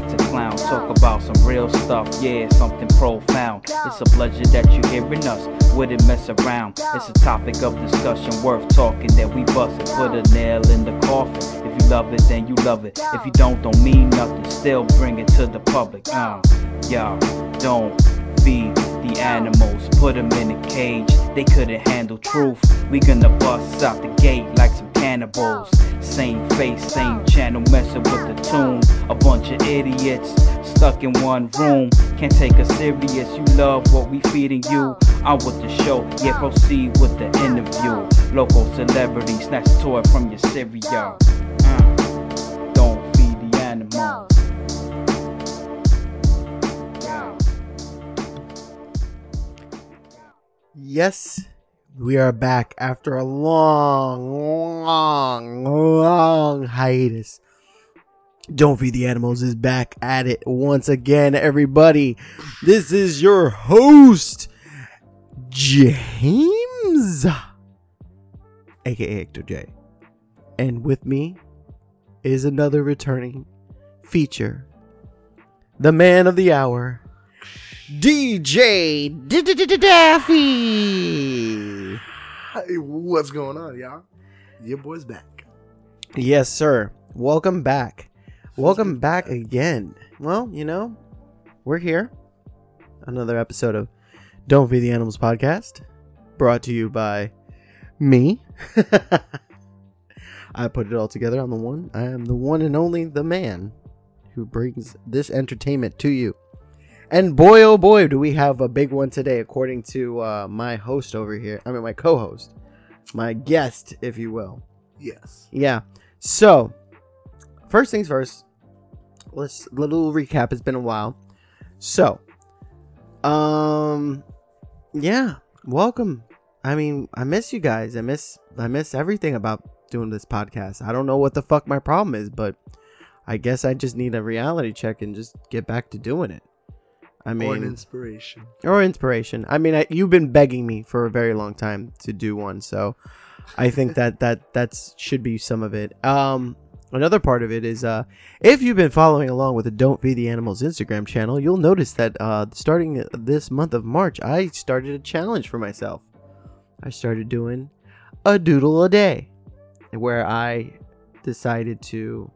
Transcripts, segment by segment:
like to clown, talk about some real stuff. Yeah, something profound. It's a pleasure that you're hearing us. Wouldn't mess around. It's a topic of discussion worth talking that we bust and put a nail in the coffin. If you love it, then you love it. If you don't, don't mean nothing. Still bring it to the public. Uh, y'all don't feed the animals. Put them in a cage. They couldn't handle truth. We gonna bust out the gate like some cannibals. Same face, same channel, messing with the tune. A bunch of idiots stuck in one room. Can't take us serious. You love what we feeding you. I'm with the show. Yeah, proceed with the interview. Local celebrity snatch toy from your cereal. Uh, don't feed the animals. Yes, we are back after a long, long, long hiatus. Don't Feed the Animals is back at it once again, everybody. This is your host, James, aka Hector J. And with me is another returning feature, the man of the hour, DJ Daffy. What's going on, y'all? Your boy's back. Yes, sir. Welcome back. Welcome back again. Well, you know, we're here. Another episode of Don't Feed the Animals podcast, brought to you by me. I put it all together. I'm the one. I am the one and only the man who brings this entertainment to you. And boy, oh boy, do we have a big one today, according to uh, my host over here. I mean, my co host, my guest, if you will. Yes. Yeah. So, first things first, let's little recap. It's been a while. So, um, yeah, welcome. I mean, I miss you guys. I miss I miss everything about doing this podcast. I don't know what the fuck my problem is, but I guess I just need a reality check and just get back to doing it. I mean, or an inspiration. or inspiration. I mean, I, you've been begging me for a very long time to do one, so I think that that that's should be some of it. Um, another part of it is uh, if you've been following along with the Don't Feed the Animals Instagram channel, you'll notice that uh, starting this month of March, I started a challenge for myself. I started doing a doodle a day, where I decided to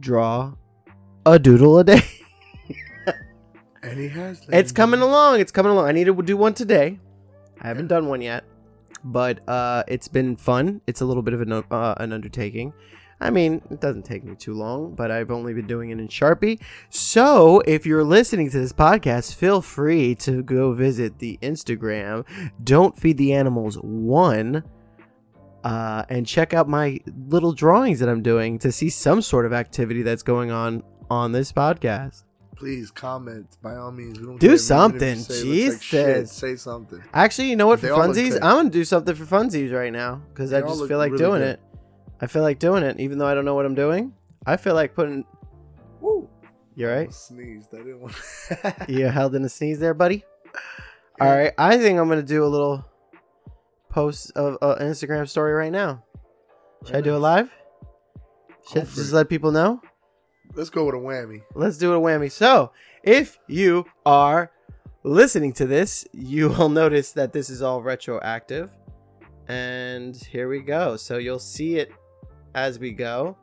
draw a doodle a day. And he has. It's coming along. It's coming along. I need to do one today. I haven't done one yet, but uh, it's been fun. It's a little bit of an, uh, an undertaking. I mean, it doesn't take me too long, but I've only been doing it in Sharpie. So if you're listening to this podcast, feel free to go visit the Instagram. Don't feed the animals one. Uh, and check out my little drawings that I'm doing to see some sort of activity that's going on on this podcast. Please comment by all means. We don't Do care, even if you something. it like shit, say something. Actually, you know what? For They look funsies. I'm gonna do something for funsies right now because I just feel like really doing good. it. I feel like doing it, even though I don't know what I'm doing. I feel like putting. Woo! You I right? almost Sneezed. I didn't want. You held in a sneeze there, buddy. All right, I think I'm gonna do a little post of uh, an Instagram story right now. Should I do it live? Should just let people know? Let's go with a whammy. Let's do it a whammy. So, if you are listening to this, you will notice that this is all retroactive. And here we go. So you'll see it as we go.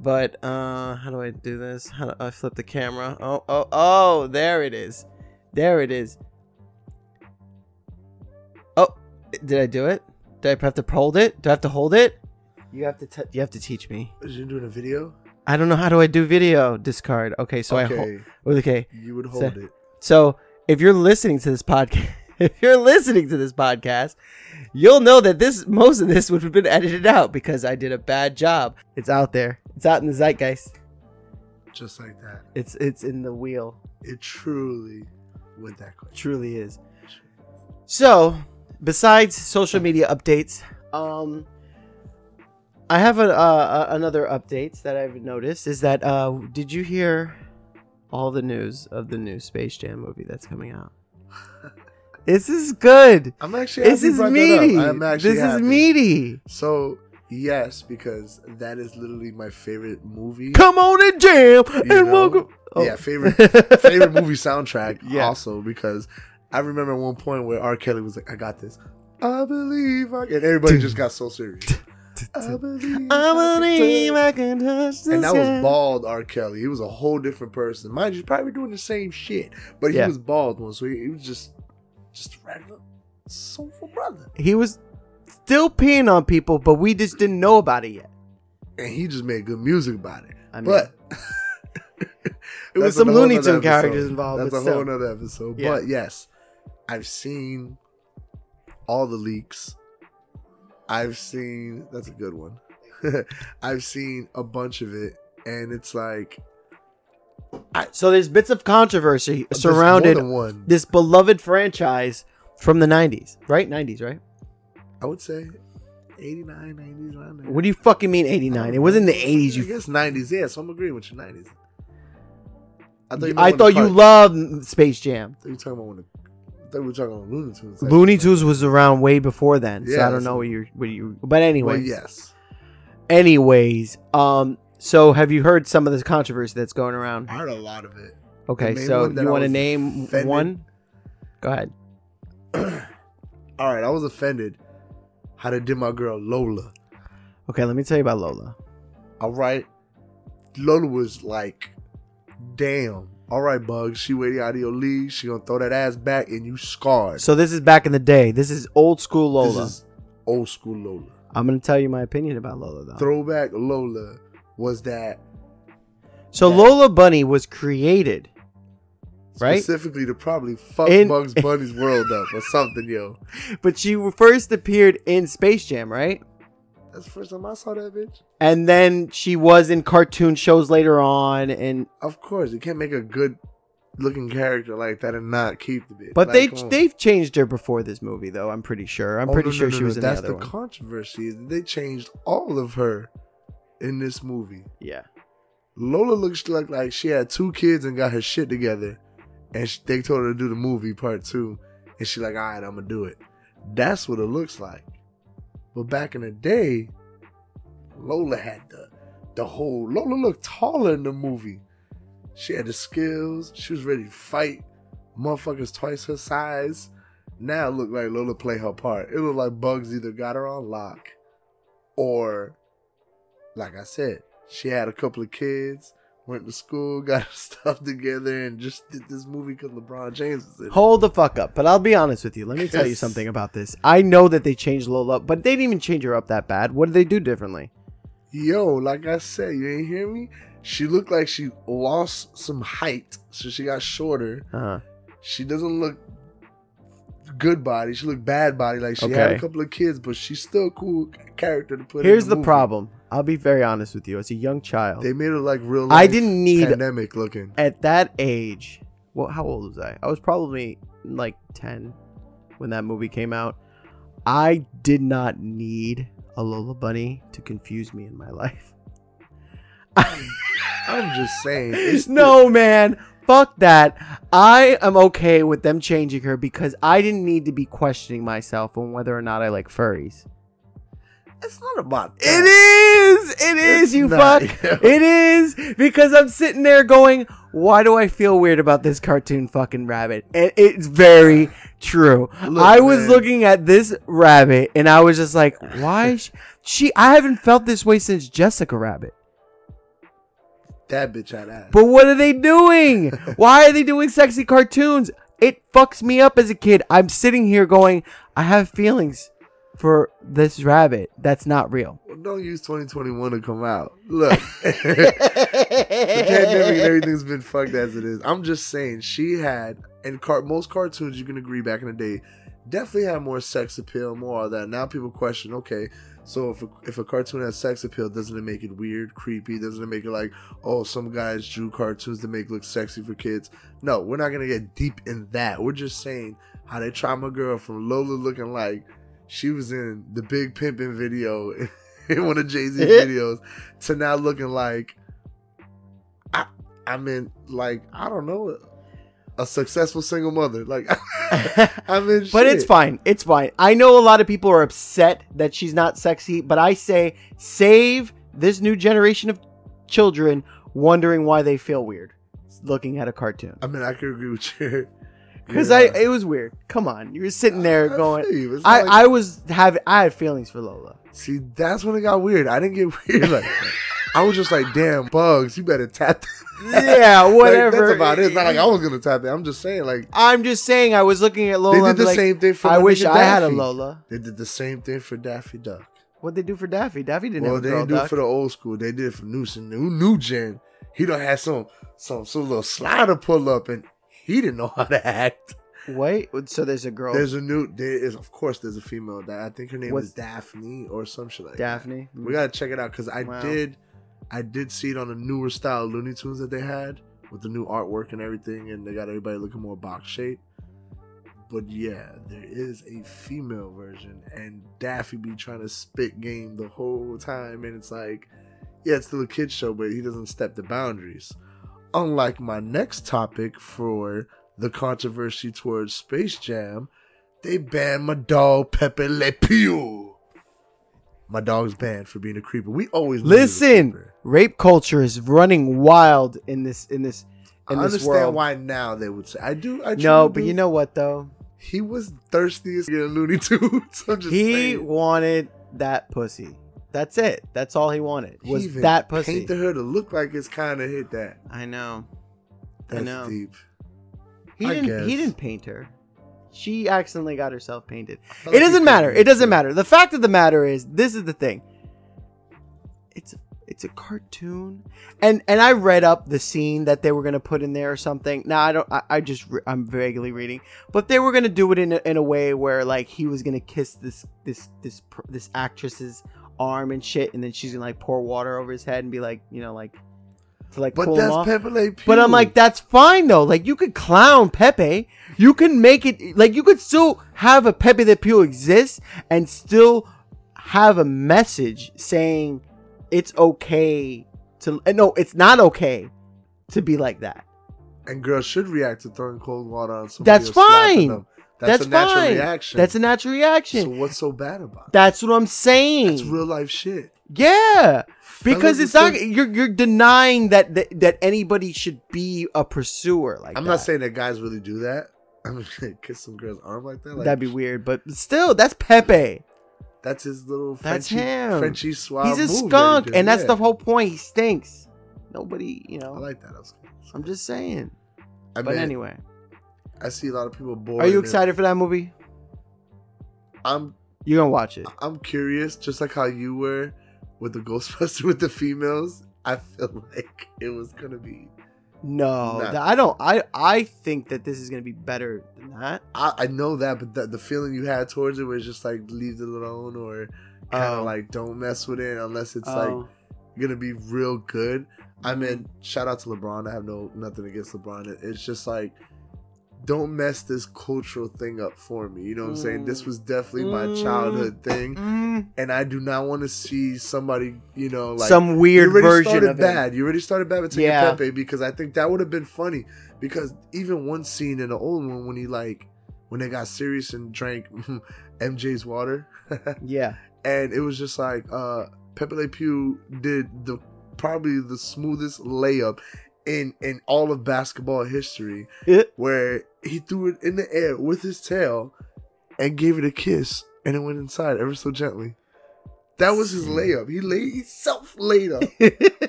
But uh how do I do this? How do I flip the camera? Oh, oh, oh, there it is. There it is. Oh, did I do it? Did I have to hold it? Do I have to hold it? You have to t- you have to teach me. Is you doing a video? I don't know how do I do video discard. Okay, so I okay. hold. Okay, you would So- hold it. so if you're listening to this podcast, if you're listening to this podcast, you'll know that this most of this would have been edited out because I did a bad job. It's out there. It's out in the zeitgeist. Just like that. It's it's in the wheel. It truly went that quick. truly is. So, besides social media updates, um, I have a, uh, another update that I've noticed is that uh, did you hear all the news of the new Space Jam movie that's coming out? this is good. I'm actually. This is brought that up. meaty. I'm actually. This is happy. meaty. So Yes, because that is literally my favorite movie. Come on and jam you and know? welcome. Oh. Yeah, favorite favorite movie soundtrack. Yeah. Also because I remember one point where R. Kelly was like, "I got this." I believe I. And everybody just got so serious. I believe. I believe I can touch the and that was bald R. Kelly. He was a whole different person. Mind you, probably doing the same shit, but he Yeah. was bald one, so he, he was just just a regular soulful brother. He was still peeing on people, but we just didn't know about it yet. And he just made good music about it. I mean, but It was that's some a whole Looney nother Tune characters involved, That's but a still. whole nother episode. Yeah. But yes, I've seen all the leaks. I've seen that's a good one. I've seen a bunch of it, and it's like so there's bits of controversy surrounded one. this beloved franchise from the 90s, right? 90s, right? I would say 89, 90s, around there. What do you fucking mean 89? It wasn't the 80s. I You, guess 90s. Yeah, so I'm agreeing with you. 90s. I thought you, I thought you loved Space Jam. I thought you talking about when the. We were talking about Looney Tunes. Looney Tunes was around way before then, so Yeah, I don't know what you what you. But anyway, Well, yes. anyways, um, so have you heard some of this controversy that's going around? I heard a lot of it. Okay, so you want to name offended- one? Go ahead. All right, I was offended how they did my girl Lola. Okay, let me tell you about Lola. All right, Lola was like, "Damn, all right, Bugs, she way out of your league. She gonna throw that ass back, and you scarred." So this is back in the day. This is old school Lola. This is old school Lola. I'm gonna tell you my opinion about Lola though. Throwback Lola was that so Yeah. Lola Bunny was created, right? specifically to probably fuck In- Bugs Bunny's world up or something, yo. But she first appeared in Space Jam, right? That's the first time I saw that bitch. And then she was in cartoon shows later on, and Of course, you can't make a good looking character like that and not keep the bitch. but Like, they they've changed her before this movie, though. I'm pretty sure. I'm Oh, pretty sure she was in That's the other the one. controversy. is They changed all of her in this movie. yeah. Lola looks like like she had two kids and got her shit together, and sh they told her to do the movie part two, and she like, all right, I'm gonna do it. That's what it looks like. But back in the day, Lola had the the whole. Lola looked taller in the movie. She had the skills. She was ready to fight motherfuckers twice her size. Now it looked like Lola played her part. It looked like Bugs either got her on lock, or, like I said, she had a couple of kids, went to school, got stuff together, and just did this movie because LeBron James was in it. Hold the fuck up. But I'll be honest with you. Let me tell you something about this. I know that they changed Lola, but they didn't even change her up that bad. What did they do differently? Yo, like I said, you ain't hear me? She looked like she lost some height, so she got shorter. Uh, She doesn't look good body. She looked bad body. Like she had a couple of kids, but she's still a cool character to put. here's the movie. problem. I'll be very honest with you. As a young child, They made her like real. I didn't need- pandemic looking. at that age, well, how old was I? I was probably like 10 when that movie came out. I did not need a Lola Bunny to confuse me in my life. I'm just saying. It's no, man. Fuck that. I am okay with them changing her because I didn't need to be questioning myself on whether or not I like furries. It's not about It that. is. It is, It's you fuck. yo. It is because I'm sitting there going, why do I feel weird about this cartoon fucking rabbit? And it's very true. Look, I was man. looking at this rabbit and I was just like, why? She, she I haven't felt this way since Jessica Rabbit. That bitch had ass. But what are they doing? Why are they doing sexy cartoons? It fucks me up as a kid. I'm sitting here going, I have feelings for this rabbit. That's not real. Well, don't use 2021 to come out. Look, the pandemic and everything's been fucked as it is. I'm just saying, she had, and car- most cartoons, you can agree back in the day, definitely had more sex appeal, more of that. Now people question, okay, so if a, if a cartoon has sex appeal, doesn't it make it weird, creepy? Doesn't it make it like, oh, some guys drew cartoons to make look sexy for kids? No, we're not gonna get deep in that. We're just saying how they try my girl from Lola looking like she was in the Big Pimpin' video in one of Jay Z's videos to now looking like I I mean like I don't know a successful single mother. Like I mean, But it's fine. It's fine. I know a lot of people are upset that she's not sexy, but I say save this new generation of children wondering why they feel weird looking at a cartoon. I mean, I could agree with you. Because Yeah. I it was weird. Come on. You were sitting there I going you. I, like- I was having I had feelings for Lola. see. That's when it got weird. I didn't get weird like. I was just like, damn, bugs. You better tap. that." Yeah, Like, whatever. that's about it. It's not like I was gonna tap that. I'm just saying, like I'm just saying I was looking at Lola they did the like, same thing for. I wish I had a Lola. They did the same thing for Daffy Duck. What'd they do for Daffy? Daffy didn't well, have a they didn't do it for the old school. They did it for new new new gen. He don't have some some some little slider pull up, and he didn't know how to act. Wait, so there's a girl There's a new. There is of course there's a female that I think her name What's- is Daphne or some shit like that. Daphne. We gotta check it out because I Wow. did, I did see it on a newer style Looney Tunes that they had with the new artwork and everything, and they got everybody looking more box shape. But yeah, there is a female version, and Daffy be trying to spit game the whole time, and it's like, yeah, it's still a kid show, but he doesn't step the boundaries. Unlike my next topic for the controversy towards Space Jam, they banned my dog Pepe Le Pew. My dog's banned for being a creeper. We always knew he was a Listen, rape culture is running wild in this in this in I this understand world. why now they would say. I do. I no, but do. you know what though? he was thirstiest in Looney Tunes. He saying. wanted that pussy. That's it. That's all he wanted. He Was even that pussy? Painted her to look like it's kind of hit that. I know. That's know. deep. He I didn't. guess. He didn't paint her. She accidentally got herself painted. It like doesn't matter. It doesn't matter. The fact of the matter is, this is the thing. It's a, it's a cartoon, and and I read up the scene that they were gonna put in there or something. Now I don't. I, I just re- I'm vaguely reading, but they were gonna do it in a, in a way where like he was gonna kiss this this this this actress's arm and shit, and then she's gonna like pour water over his head and be like, you know, like to like But that's. Pepe Le Pew. But I'm like, that's fine though. Like, you could clown Pepe. You can make it like you could still have a Pepe Le Pew exist and still have a message saying it's okay to. uh, No, it's not okay to be like that. and girls should react to throwing cold water on somebody. That's fine. That's, That's, a natural fine. reaction. That's a natural reaction. So what's so bad about it? that's what I'm saying. That's real life shit. yeah. Because it's not you're you're denying that, that that anybody should be a pursuer like I'm that. not saying that guys really do that. I'm gonna kiss some girl's arm like that. Like, That'd be weird, but still, that's Pepe. That's his little That's Frenchy, him. Frenchy suave He's a skunk, and that's Yeah. the whole point. He stinks. Nobody, you know. I like that. I, was, I'm just saying. I but mean, anyway, I see a lot of people bored. are you and excited for that movie? I'm You're gonna watch it. I'm curious, just like how you were with the Ghostbuster with the females. I feel like it was gonna be. No. I don't. I I think that this is gonna be better than that. I, I know that, but the, the feeling you had towards it was just like leave it alone or kind of Oh. like don't mess with it unless it's Oh. like gonna be real good. I mm-hmm. mean, shout out to LeBron. I have no nothing against LeBron. It- It's just like don't mess this cultural thing up for me. You know what I'm saying? This Mm. was definitely my Mm. childhood thing, Mm, and I do not want to see somebody, you know, like some weird you already version started of it. bad. You already started bad with taking Yeah. Pepe because I think that would have been funny. Because even one scene in the old one when he like when they got serious and drank MJ's water, Yeah. and it was just like uh Pepe Le Pew did the probably the smoothest layup in in all of basketball history, It- where he threw it in the air with his tail and gave it a kiss, and it went inside ever so gently. That was his layup. He laid he self laid up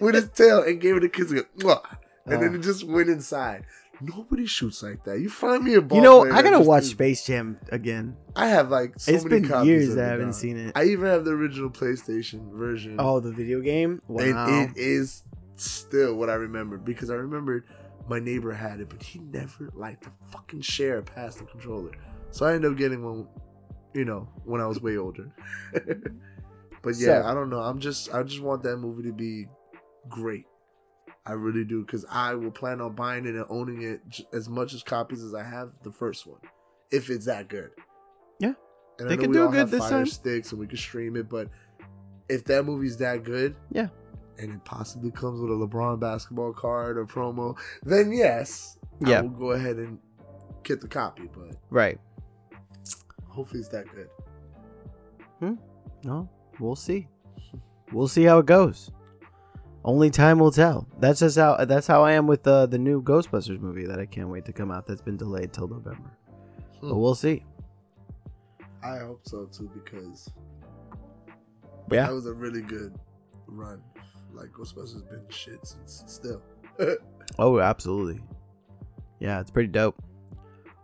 with his tail and gave it a kiss, and, go, and then Uh. it just went inside. Nobody shoots like that. You find me a ball. you know, I gotta watch do- Space Jam again. I have like so it's many been copies years that I haven't dog. seen it. I even have the original PlayStation version. oh, the video game. Wow. And it is still what I remember because I remembered my neighbor had it, but he never liked to fucking share past the controller. So I ended up getting one, you know, when I was way older. but yeah, So- I don't know. I'm just, I just want that movie to be great. I really do because I will plan on buying it and owning it j- as much as copies as I have the first one, if it's that good. Yeah. and They I know could we do all good have this Fire time. Sticks and we can stream it, but if that movie's that good, Yeah. And it possibly comes with a LeBron basketball card or promo, then yes, I Yeah. will go ahead and get the copy. But Right. hopefully it's that good. No, we'll see. We'll see how it goes. Only time will tell. That's just how. That's how I am with uh, the new Ghostbusters movie that I can't wait to come out. That's been delayed till November. But Hmm. we'll see. I hope so too because Yeah. that was a really good run. Like Ghostbusters has been shit since still. Oh, absolutely. Yeah, it's pretty dope.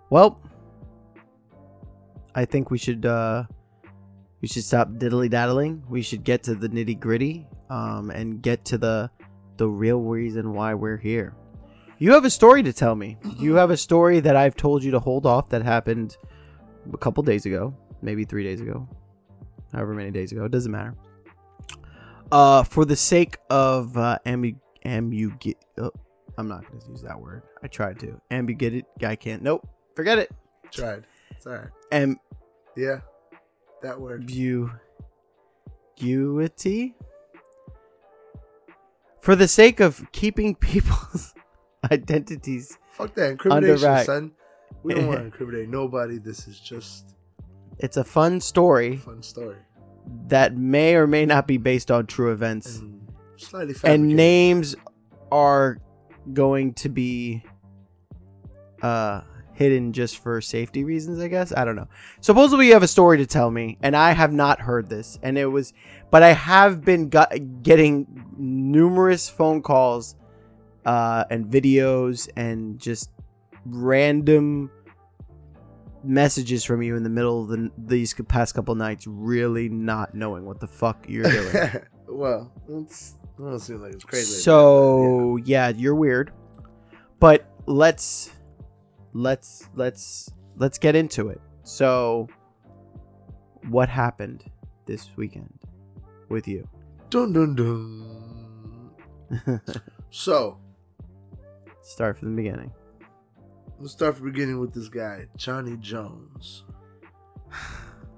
Well, I think we should uh we should stop diddly daddling. We should get to the nitty gritty um and get to the the real reason why we're here. You have a story to tell me. You have a story that I've told you to hold off that happened a couple days ago, maybe 3 days ago. However many days ago, it doesn't matter. Uh for the sake of uh ambu ambu oh, I'm not going to use that word. I tried to. Ambiguity. I can't. Nope. Forget it. Tried. Sorry. Ambiguity. Yeah. That word. Ambiguity. For the sake of keeping people's identities, Fuck that incrimination, son. We don't want to incriminate nobody. This is just it's a fun story fun story. That may or may not be based on true events. And slightly and names are going to be uh hidden just for safety reasons i guess? I don't know. Supposedly you have a story to tell me and i have not heard this and it was but i have been got, getting numerous phone calls uh and videos and just random messages from you in the middle of the, these past couple nights really not knowing what the fuck you're doing well, it's, it don't seem like it's crazy. like that, so uh, yeah, you're weird. But let's let's let's let's get into it. So what happened this weekend with you? Dun dun dun. So Start from the beginning. Let's start from beginning with this guy, Johnny Jones.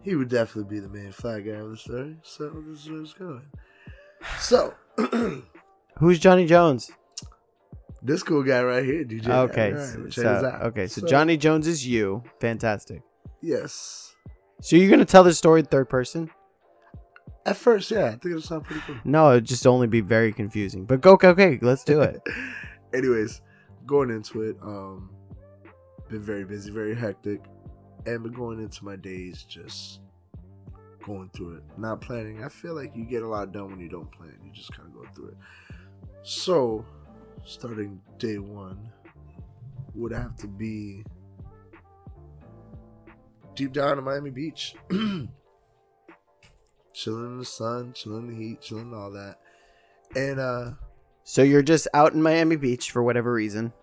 He would definitely be the main flag guy of the story. So this is where it's going. So Who's Johnny Jones? this cool guy right here, DJ. Okay, right, so, out. okay, so, Johnny Jones is you. Fantastic. Yes. So you're gonna tell the story in third person? At first, yeah, I think it'll sound pretty cool. No, it'd just only be very confusing. But go, okay, okay, let's do it. Anyways, going into it, um, been very busy, very hectic, and been going into my days just going through it, not planning. I feel like you get a lot done when you don't plan. You just kind of go through it. So, starting day one would have to be deep down in Miami Beach, chilling in the sun, chilling in the heat, chilling all that, and uh. So you're just out in Miami Beach for whatever reason.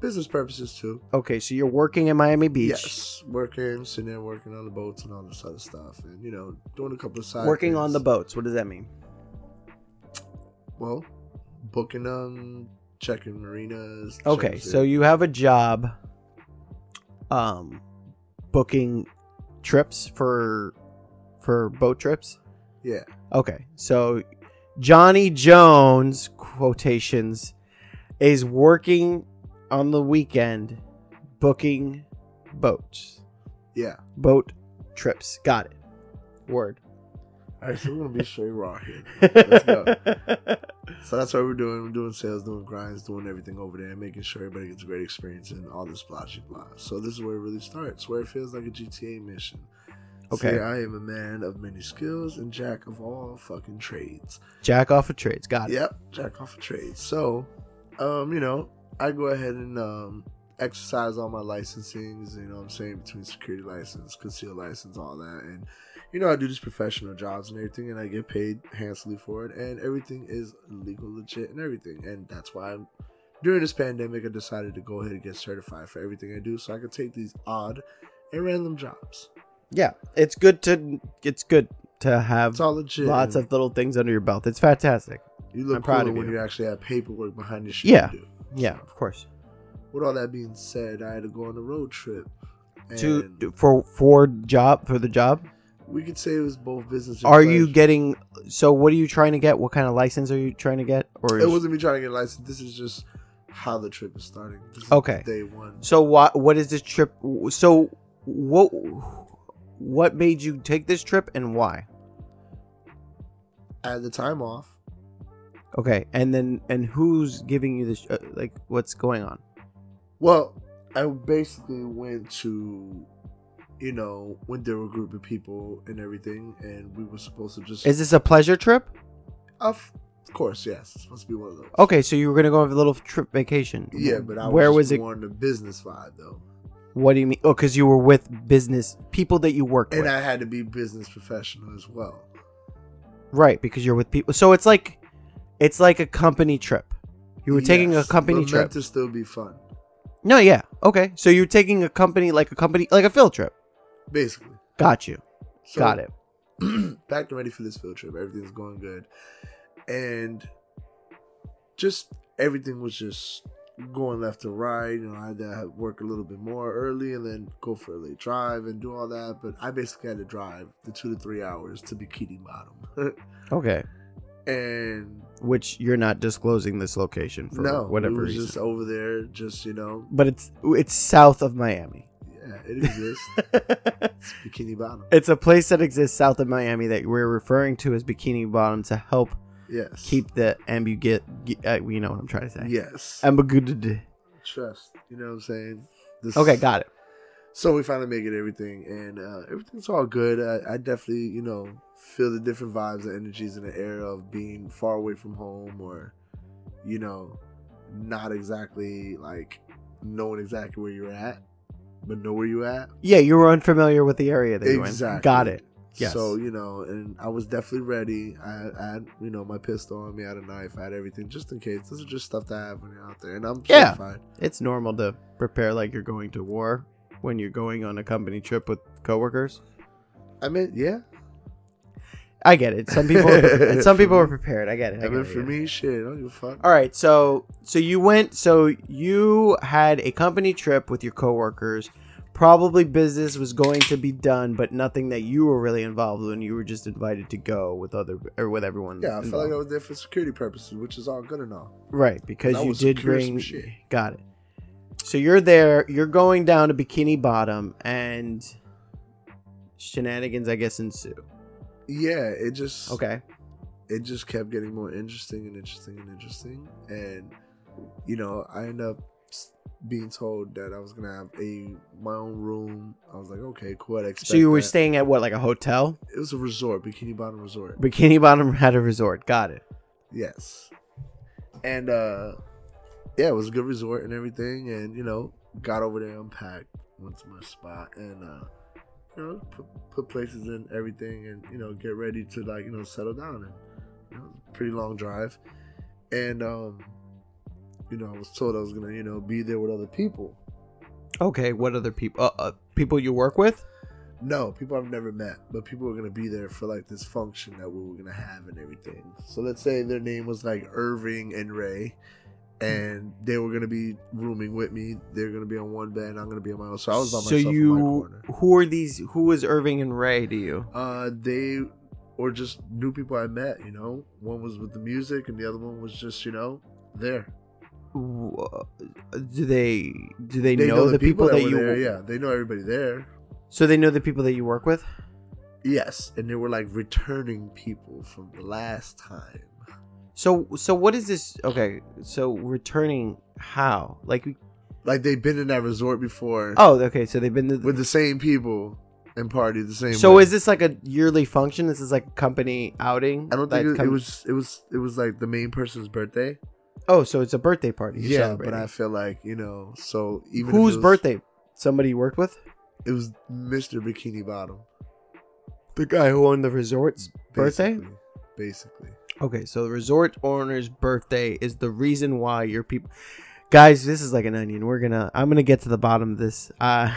Business purposes too. Okay, so you're working in Miami Beach. Yes, working, sitting there working on the boats and all this other stuff, and you know, doing a couple of side. Working on the boats. What does that mean? Well, booking them, checking marinas. Okay, checking so you have a job um booking trips for for boat trips. yeah, Okay. So Johnny Jones quotations is working on the weekend booking boats. yeah. Boat trips. Got it. Word. All right, so we're gonna be straight raw here. Let's go. So that's what we're doing. We're doing sales, doing grinds, doing everything over there, making sure everybody gets a great experience and all this blah blah blah. So this is where it really starts, where it feels like a GTA mission. Okay. See, I am a man of many skills and jack of all fucking trades. Jack off of trades. Got it. Yep, jack off of trades. So, um, you know, I go ahead and um exercise all my licensings, you know what I'm saying, between security license, concealed license, all that. And you know, I do these professional jobs and everything and I get paid handsomely for it and everything is legal, legit and everything. And that's why I'm during this pandemic I decided to go ahead and get certified for everything I do so I could take these odd and random jobs. Yeah, it's good to it's good to have It's all legit. lots of little things under your belt. It's fantastic. you look I'm proud of when you. you actually have paperwork behind the shit Yeah. Yeah, of course. with all that being said, I had to go on a road trip. To for for job for the job. we could say it was both business. And Are you getting? So what are you trying to get? What kind of license are you trying to get? Or it wasn't me trying to get a license. This is just how the trip is starting. This is Okay. day one. So what what is this trip? So what what made you take this trip and why? I had the time off. Okay, and then and who's giving you this? Uh, like, what's going on? Well, I basically went to, you know, when there were a group of people and everything, and we were supposed to just. Is this a pleasure trip? of course, yes. It's supposed to be one of those. Okay, so you were gonna go on a little trip vacation. Yeah, but I was where was it? more on the business vibe though, What do you mean? Oh, because you were with business people that you work with, and with, I had to be business professional as well. right? Because you're with people. So it's like, it's like a company trip. You were taking a company but trip. meant to still be fun, No, yeah, okay. So you're taking a company like a company like a field trip. basically. Got you. So, Got it. packed and ready for this field trip. Everything's going good, and just everything was just going left to right. You know, I had to work a little bit more early and then go for a late drive and do all that. But I basically had to drive the two to three hours to Bikini Bottom, Okay. And Which you're not disclosing this location for no, whatever it was reason. just over there, just you know, but it's it's south of Miami. yeah, it exists. it's Bikini Bottom. it's a place that exists south of Miami that we're referring to as Bikini Bottom to help Yes, keep the ambiguous. Uh, you know what I'm trying to say. yes, Ambiguity. trust. You know what I'm saying? This Okay, got it. So we finally make it everything, and uh, everything's all good. I, I definitely, you know, feel the different vibes and energies in the air of being far away from home, or, you know, not exactly like knowing exactly where you're at, but know where you're at. Yeah, you were unfamiliar with the area that you were. Exactly. Got it. Yes. So you know, and I was definitely ready. I had, I had, you know, my pistol on me, I had a knife, I had everything just in case. This is just stuff to have when you're out there, and I'm Yeah. certified. It's normal to prepare like you're going to war when you're going on a company trip with coworkers. I mean, yeah. I get it. Some people and some people are prepared. I get it. I I get mean, it, for me, shit, I don't give a fuck. All right, so so you went so you had a company trip with your coworkers. Probably business was going to be done, but nothing that you were really involved in. You were just invited to go with other or with everyone. Yeah, I felt like I was there for security purposes, which is all good and all. right because you did bring. shit. Got it. So you're there. You're going down to Bikini Bottom, and shenanigans, I guess, ensue. Yeah, it just Okay. it just kept getting more interesting and interesting and interesting, and you know, I end up being told that I was gonna have a my own room. I was like, okay, cool. Expect So you were that. staying at what, like a hotel? It was a resort, Bikini Bottom Resort. Bikini Bottom had a resort. Got it. Yes, and uh, yeah, it was a good resort and everything, and you know, got over there, unpacked, went to my spot, and uh, you know, put, put places in everything, and you know, get ready to like you know settle down, and you know, it was a pretty long drive, and um, you know, I was told I was gonna you know be there with other people. Okay. What other people? Uh, uh, people you work with? No, people I've never met, but people were gonna be there for like this function that we were gonna have and everything. So let's say their name was like Irving and Ray, and they were gonna be rooming with me. They're gonna be on one bed, and I'm gonna be on my own. So I was by so myself So you, in my corner. who are these? Who is Irving and Ray to you? Uh, they or just new people I met. You know, one was with the music, and the other one was just you know there. Do they do they, They know, the people, that, were you? there. Yeah, they know everybody there. So they know the people that you work with. Yes, and they were like returning people from the last time. So so what is this? Okay, so returning how? Like we- Like they've been in that resort before. oh okay, so they've been to with the same people and party the same So way. is this like a yearly function? This is like a company outing. I don't think it, it was it was it was like the main person's birthday. Oh, so it's a birthday party. Yeah, but I feel like you know, so even whose was- birthday? Somebody you worked with? It was Mr. Bikini Bottom. The guy who owned the resort's birthday. Basically. Okay, so the resort owner's birthday is the reason why your people Guys, this is like an onion. We're to I'm going to get to the bottom of this. Uh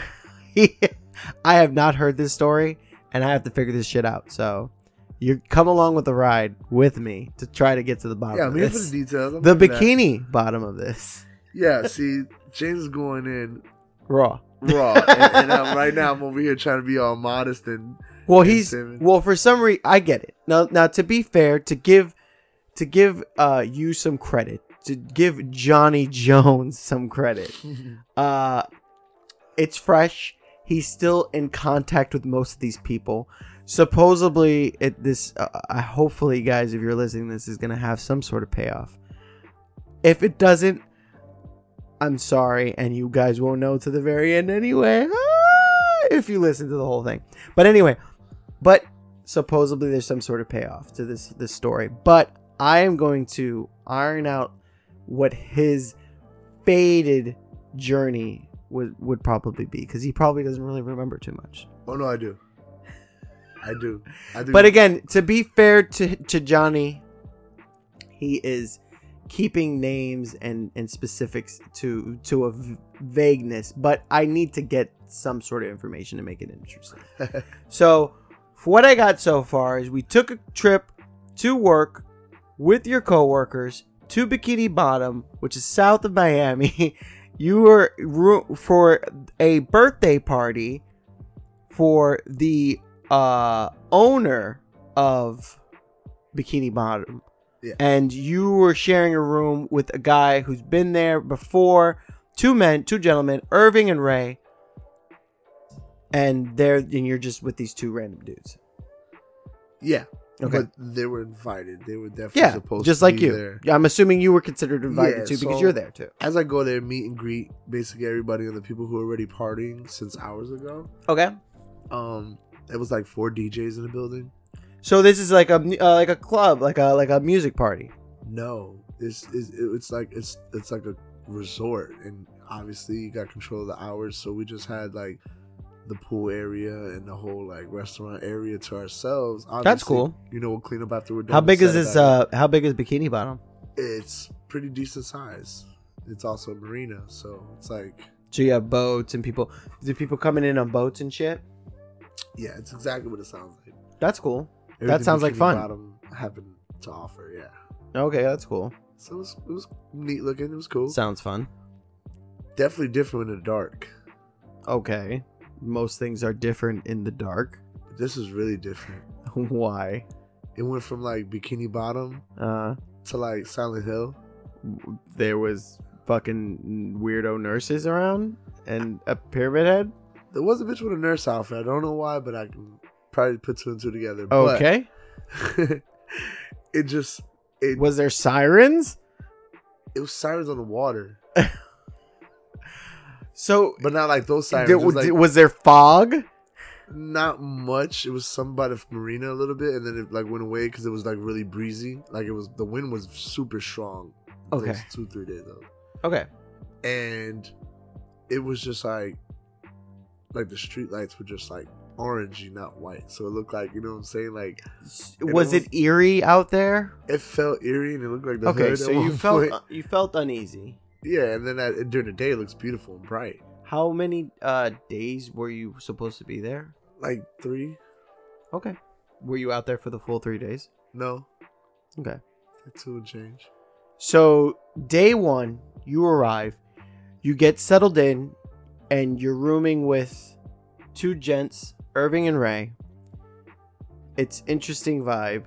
I have not heard this story and I have to figure this shit out. So, you come along with the ride with me to try to get to the bottom yeah. I'm here for the details. I'm the looking at- bikini bottom of this. Yeah. See, James is going in Raw. raw, and, and I'm, right now I'm over here trying to be all modest and Well, he's well for some reason I get it. Now, now to be fair, to give to give uh you some credit, to give Johnny Jones some credit. Uh, it's fresh. He's still in contact with most of these people. Supposedly, it this. Uh, uh, hopefully, guys, if you're listening, this is gonna have some sort of payoff. If it doesn't, I'm sorry, and you guys won't know to the very end anyway. Ah, if you listen to the whole thing, but anyway, but supposedly there's some sort of payoff to this this story. But I am going to iron out what his faded journey would would probably be because he probably doesn't really remember too much. oh no, I do. I do. I do. But again, to be fair to to Johnny, he is keeping names and and specifics to to a v- vagueness. But I need to get some sort of information to make it interesting. so, what I got so far is we took a trip to work with your coworkers to Bikini Bottom, which is south of Miami. you were for a birthday party for the uh, owner of Bikini Bottom. Yeah. And you were sharing a room with a guy who's been there before. Two men, two gentlemen, Irving and Ray. And they're and you're just with these two random dudes. yeah. Okay. But they were invited. They were definitely Yeah, supposed just like you. there. I'm assuming you were considered invited Yeah, too because so- you're there too. As I go there, meet and greet basically everybody and the people who were already partying since hours ago. Okay. Um, it was like four DJs in the building. So this is like a uh, like a club, like a like a music party. No, it's it's, it's like it's it's like a resort, and obviously you got control of the hours. So we just had like the pool area and the whole like restaurant area to ourselves. That's cool. You know, we'll clean up after we're done. How big is this? Uh, how big is Bikini Bottom? It's pretty decent size. It's also a marina, so it's like So you have boats and people. Do people coming in on boats and shit? yeah, it's exactly what it sounds like. That's cool. That Everything sounds like fun. Bottom happened to offer, yeah. Okay, that's cool. So it was, it was neat looking. It was cool. Sounds fun. Definitely different in the dark. Okay. Most things are different in the dark. This is really different. Why? It went from like Bikini Bottom Uh, to like Silent Hill. there was fucking weirdo nurses around and a pyramid head. There was a bitch with a nurse outfit. I don't know why, but I can probably put two and two together. Okay. it just it Was there sirens? it was sirens on the water, So but not like those sirens. did- was, like, was there fog? not much. It was some by the marina a little bit, and then it like went away because it was like really breezy. Like it was the wind was super strong. Okay. two three days though, Okay. and it was just like like the street lights were just like orangey, not white. So it looked like you know what I'm saying. Like it Was it eerie out there? it felt eerie, and it looked like the Okay, so you felt point. Uh, you felt uneasy. Yeah, and then at, during the day it looks beautiful and bright. How many uh days were you supposed to be there? Like three? Okay. Were you out there for the full 3 days? No, Okay. two and change. So, day 1, you arrive, you get settled in and you're rooming with two gents, Irving and Ray. It's interesting vibe.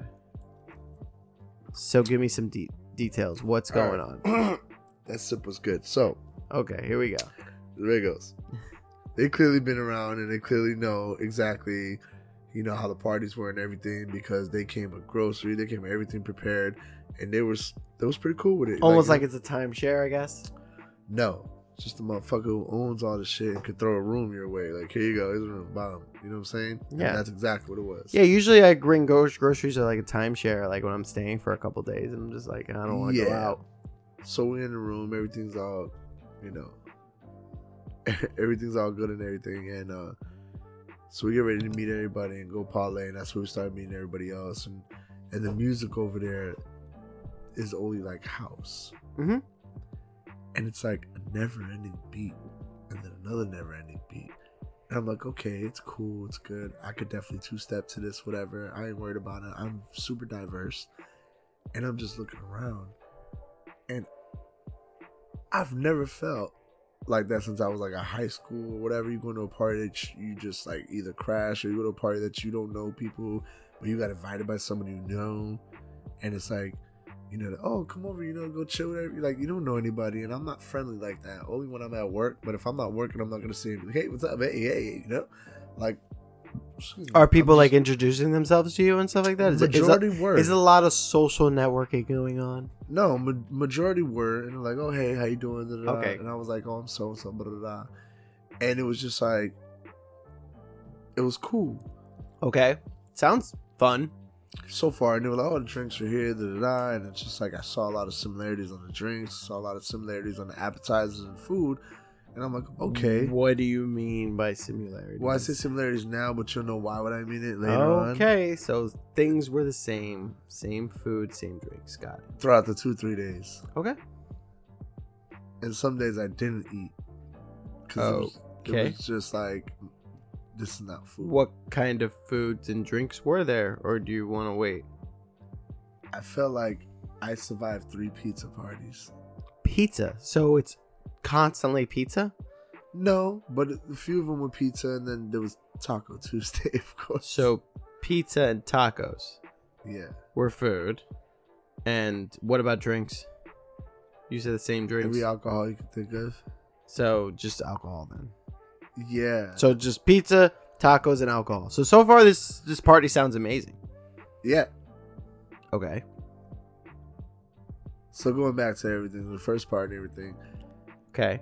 So give me some de- details. What's going on? on? that sip was good. So Okay, here we go. there it goes. They clearly been around and they clearly know exactly, you know, how the parties were and everything because they came with grocery, they came with everything prepared, and they was they was pretty cool with it. Almost like you it's a timeshare, I guess. no, it's just a motherfucker who owns all the shit and could throw a room your way. Like here you go, here's a room, bottom. You know what I'm saying? And Yeah. that's exactly what it was. Yeah, usually I bring groceries or like a timeshare, like when I'm staying for a couple days, and I'm just like, I don't want to go Yeah. out. So we're in the room, everything's all, you know, everything's all good and everything, and uh, so we get ready to meet everybody and go parlay, and that's where we start meeting everybody else, and and the music over there is only like house, Mhm. and it's like a never-ending beat, and then another never-ending beat. And I'm like, okay, it's cool, it's good. I could definitely two-step to this, whatever. I ain't worried about it. I'm super diverse, and I'm just looking around, and I've never felt like that since I was like a high school or whatever. You go to a party that you just like either crash or you go to a party that you don't know people, but you got invited by someone you know, and it's like you know, oh, come over, you know, go chill with everybody. Like, you don't know anybody, and I'm not friendly like that. Only when I'm at work. But if I'm not working, I'm not gonna say, hey, what's up, hey, hey, you know, like. Are people like introducing themselves to you and stuff like that? Is it, is, majority it, were? is a lot of social networking going on? No, ma- majority were, and like, "Oh, hey, how you doing?" Da, da, da. Okay. and I was like, "Oh, I'm so and so." Blah, blah, blah. And it was just like, it was cool Okay, sounds fun. so far. And they were like, "Oh, the drinks are here." Da, da, da. And it's just like I saw a lot of similarities on the drinks, saw a lot of similarities on the appetizers and food, and I'm like, "Okay." What do you mean by similarities? Well, I say similarities now, but you'll know why would I mean it later on. Okay, so things were the same, same food, same drinks. Got it. Throughout the two three days, Okay. and some days I didn't eat because was, Okay. it was just like this is not food. What kind of foods and drinks were there, or do you want to wait? I felt like I survived three pizza parties. Pizza. So it's constantly pizza. No, but a few of them were pizza, and then there was Taco Tuesday, of course. So pizza and tacos yeah, were food. And what about drinks? You said the same drinks. every alcohol you could think of. So just alcohol then. Yeah, So just pizza, tacos, and alcohol. So so far this this party sounds amazing. yeah. Okay. So going back to everything, the first part and everything, Okay.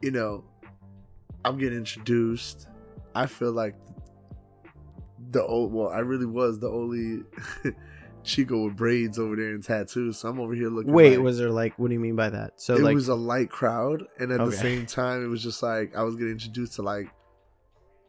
you know, I'm getting introduced. I feel like the old. Well, I really was the only Chico with braids over there and tattoos. So I'm over here looking. Wait, like- was there like what do you mean by that? So it like was a light crowd, and at Okay. the same time, it was just like I was getting introduced to like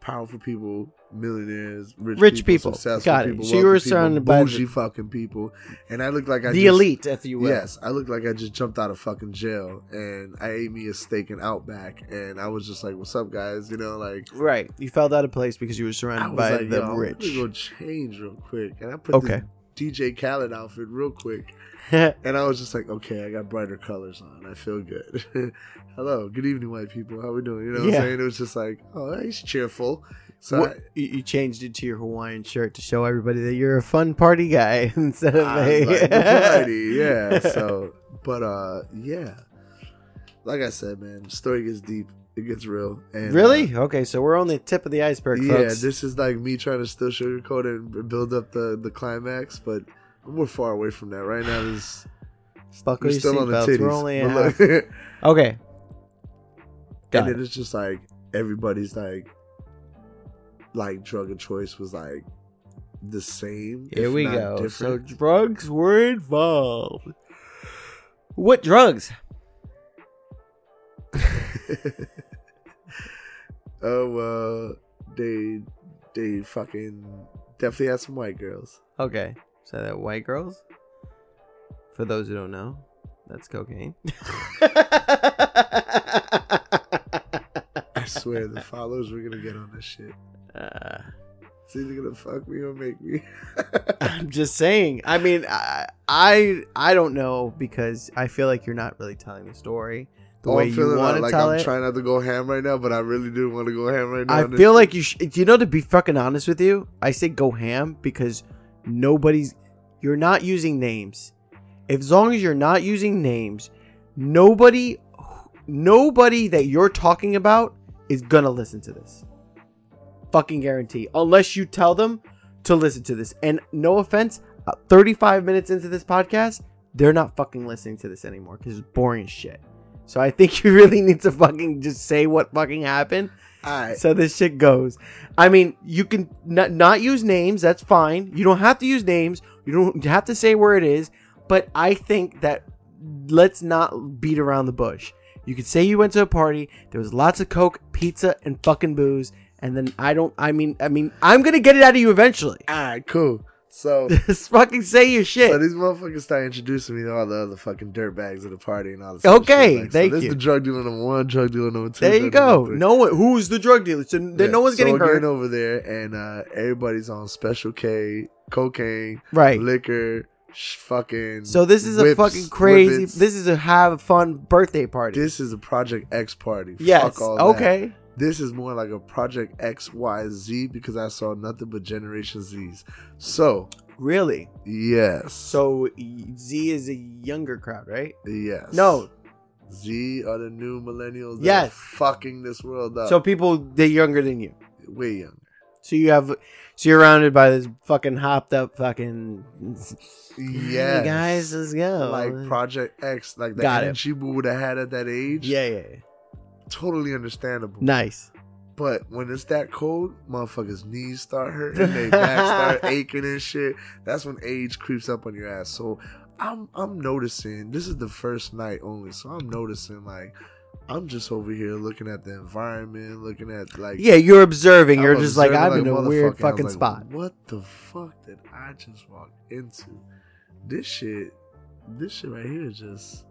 powerful people, millionaires, rich, Rich people, people. successful Got it. people. So you were wealthy people, surrounded by the- bougie fucking people, and I looked like I the just, elite, if you will. Yes, I looked like I just jumped out of fucking jail, and I ate me a steak in Outback, and I was just like, "What's up, guys?" You know, like. Right. You felt out of place because you were surrounded by like, the yo, I'm gonna go change real quick, and I put Okay. the DJ Khaled outfit real quick, And I was just like, okay, I got brighter colors on. I feel good. Hello, good evening, white people. How we doing? You know what Yeah. I'm saying? It was just like, oh, he's cheerful. So What- you, you changed it to your Hawaiian shirt to show everybody that you're a fun party guy instead of I, I a like variety, yeah. So, but uh, yeah, like I said, man, story gets deep. It gets real. And really uh, okay. So we're on the tip of the iceberg, yeah, folks. this is like me trying to still sugarcoat and build up the the climax, but we're far away from that right now. This Buckle we're your still on the seatbelts. titties. We're only half. look- okay. Got and it. then it's just like everybody's like like drug of choice was like the same Here if we not go. So different. drugs were involved. What drugs? oh well they they fucking definitely had some white girls Okay. So that white girls. For those who don't know, that's cocaine. i swear the followers we're gonna get on this shit Uh, it's either gonna fuck me or make me I'm just saying. I mean, I, I I don't know because I feel like you're not really telling the story the oh, way i'm you want like, to like tell i'm it. trying not to go ham right now but i really do want to go ham right now I feel like you should. You know, to be fucking honest with you, I say go ham because nobody's. You're not using names. If as long as you're not using names, nobody, nobody that you're talking about is gonna listen to this. Fucking guarantee. Unless you tell them to listen to this. And no offense, uh, 35 minutes into this podcast, they're not fucking listening to this anymore because it's boring shit. So I think you really need to fucking just say what fucking happened right so this shit goes. I mean, you can not, not use names. That's fine. You don't have to use names. You don't have to say where it is. But I think that let's not beat around the bush. You could say you went to a party. There was lots of coke, pizza, and fucking booze. And then I don't. I mean, I mean, I'm gonna get it out of you eventually. all right cool so Just fucking say your shit. So these motherfuckers start introducing me to all the other fucking dirt bags of the party and all this. Okay, shit. Like, thank so this you. is the drug dealer number one, drug dealer number two. there you go. No one. Who's the drug dealer? So Yeah, no one's so getting we're hurt. over there, and uh, everybody's on Special K, cocaine, right. liquor, sh- fucking. So this is a fucking crazy. whippets. This is a have fun birthday party. This is a Project X party. yes. Fuck all that. This is more like a Project X Y Z because I saw nothing but Generation Z's. So Really? Yes. So Z is a younger crowd, right? yes. No. Z are the new millennials. that Yes. fucking this world up. So people they're younger than you. way younger. So you have so you're surrounded by this fucking hopped up fucking Yeah, Hey guys, let's go. like Project X, like the Got it. energy we would have had at that age. yeah, yeah, yeah. Totally understandable. Nice. But when it's that cold, motherfuckers' knees start hurting, they back start aching and shit. That's when age creeps up on your ass. So I'm I'm noticing this is the first night only, so I'm noticing like I'm just over here looking at the environment, looking at like Yeah, you're observing. You're I'm just like I'm observing in a weird motherfucker. I was fucking like, spot. What the fuck did I just walk into? This shit, this shit right here is just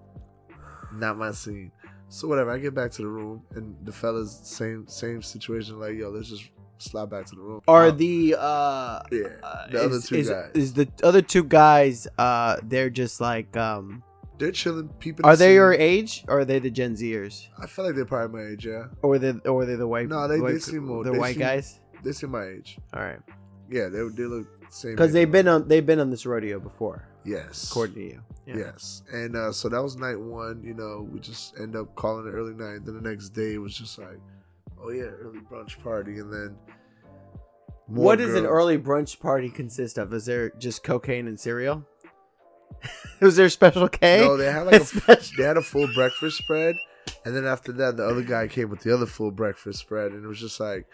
not my scene. So whatever, I get back to the room and the fellas same same situation. Like yo, let's just slide back to the room. Are Um, the uh, yeah uh, the other two is, guys? is the other two guys uh they're just like um they're chilling, peeping. are the they scene. your age or are they the Gen Zers? I feel like they're probably my age. Yeah, Or they or they the white No, they- they white, seem more- the they white seem- guys? they seem my age. All right. Yeah, they they look the same. Cuz they've been on they've been on this rodeo before, yes, according to you. Yeah. Yes. And uh, so that was night one. You know, we just end up calling it early night. Then the next day it was just like, oh yeah, early brunch party. And then more What does an girls. early brunch party consist of? Is there just cocaine and cereal? Was there special K? No, they had like a, Special- they had a full breakfast spread, and then after that, the other guy came with the other full breakfast spread, and it was just like,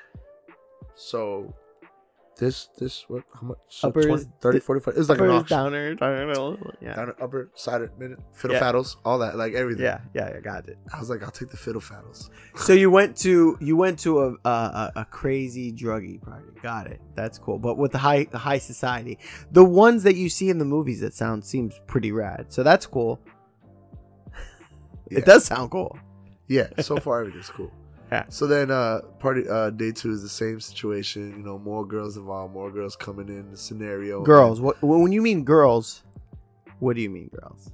so. This, this, what, how much? So Uppers, 20, 30, 45. It was like an auction. downer, downer, yeah. Downer, upper, cider, minute, fiddle Yeah. faddles, all that, like everything. Yeah, yeah, yeah, got it. I was like, I'll take the fiddle faddles. So you went to you went to a a, a, a crazy druggy party. Got it. That's cool. But with the high the high society, the ones that you see in the movies, that sound seems pretty rad. So that's cool. Yeah. It does sound cool. Yeah, so far everything's cool. So then uh party uh day two is the same situation, you know, more girls involved, more girls coming in the scenario. Girls. What when you mean girls? What do you mean girls?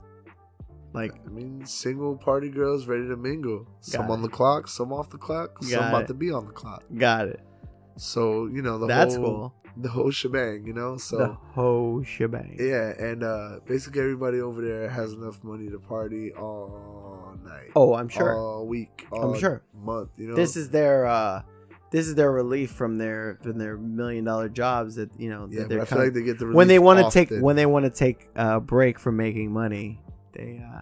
Like I mean single party girls ready to mingle. Some Got on the clock, some off the clock, some about it. to be on the clock. got it. So, you know, the That's whole cool. The whole shebang, you know? So the whole shebang. yeah, and uh basically everybody over there has enough money to party all night. Oh, I'm sure. All week. All sure. month, you know. this is their uh this is their relief from their from their million dollar jobs that you know yeah, that they're I feel like they get the when they want want to take when they want to take a break from making money they uh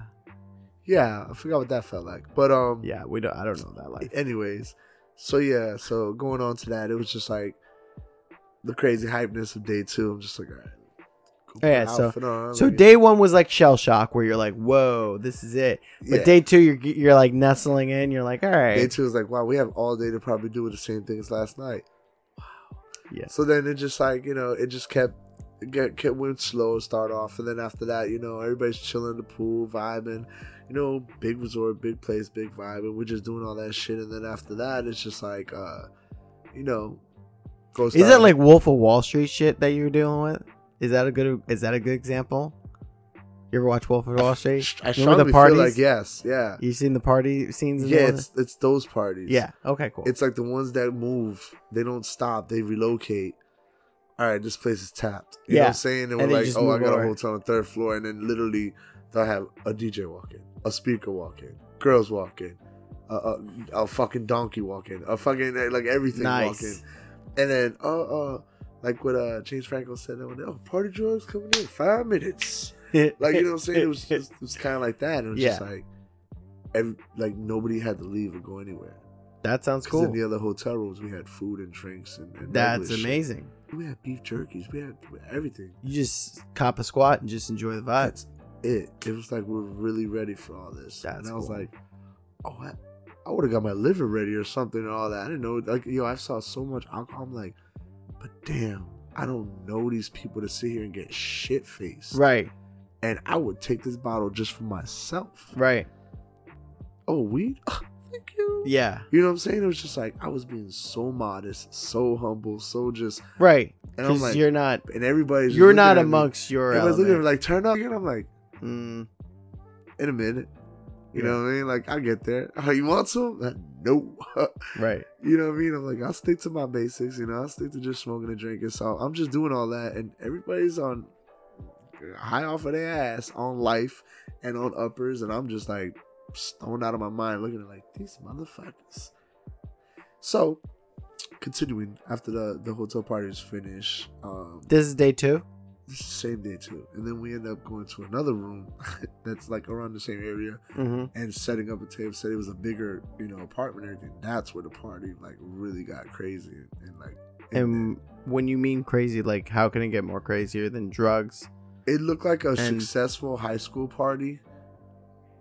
Yeah, I forgot what that felt like. But um yeah we don't i don't know that like anyways so yeah so going on to that it was just like the crazy hypeness of day two. I'm just like all right Yeah, so- on, so like- day one was like shell shock where you're like whoa this is it. But yeah. day two you're you're like nestling in you're like all right. Day two is like wow we have all day to probably do the same thing as last night. Wow. Yeah. so then it just like you know it just kept it get kept went slow start off. And then after that you know everybody's chilling in the pool vibing. You know big resort big place big vibe. And we're just doing all that shit. And then after that it's just like uh you know goes is down- that like wolf of wall street shit that you're dealing with is that a good is that a good example you ever watch wolf of wall street I Remember strongly the feel parties? like yes, yeah, you seen the party scenes in yeah. the- It's it's those parties. yeah okay cool it's like the ones that move. They don't stop. They relocate. All right, this place is tapped. You know Yeah. what I'm saying? And, And we're like, just oh, I move got over. a hotel on the third floor, and then literally they'll have a DJ walk in, a speaker walk in, girls walk in, a, a, a fucking donkey walk in, a fucking like everything walk in, nice and then uh uh like what uh James Franco said, that oh party drugs coming in five minutes. Like you know what I'm saying? It was just, it was kind of like that. And it was just like, every, like nobody had to leave or go anywhere. that sounds cool in the other hotel rooms we had food and drinks and, and that's regular shit. amazing We had beef jerkies. We had everything. you just cop a squat and just enjoy the vibes. That's it. It was like we're really ready for all this. That's and I was like, oh, I, I would have got my liver ready or something and all that. I didn't know. Like yo, I saw so much alcohol. I'm like, but damn, I don't know these people to sit here and get shit faced. Right, And I would take this bottle just for myself. right. oh weed thank you Yeah, you know what i'm saying it was just like i was being so modest so humble so just right. and i'm like you're not and everybody's you're not me. amongst your everybody's looking at me like turn up and i'm like Mm, in a minute You know what I mean? Like I get there. Oh, you want some? No. Right. you know what I mean? I'm like, I'll stick to my basics. You know, I'll stick to just smoking and drinking. So I'm just doing all that, and everybody's on high off of their ass on life and on uppers, and I'm just like stoned out of my mind, looking at like these motherfuckers. So, continuing after the the hotel party is finished, um, This is day two. Same day too, and then we end up going to another room that's like around the same area Mm-hmm. and setting up a table. Said it was a bigger, you know, apartment and everything. That's where the party like really got crazy and, and like. And when you mean crazy, like how can it get more crazier than drugs? it looked like a and- successful high school party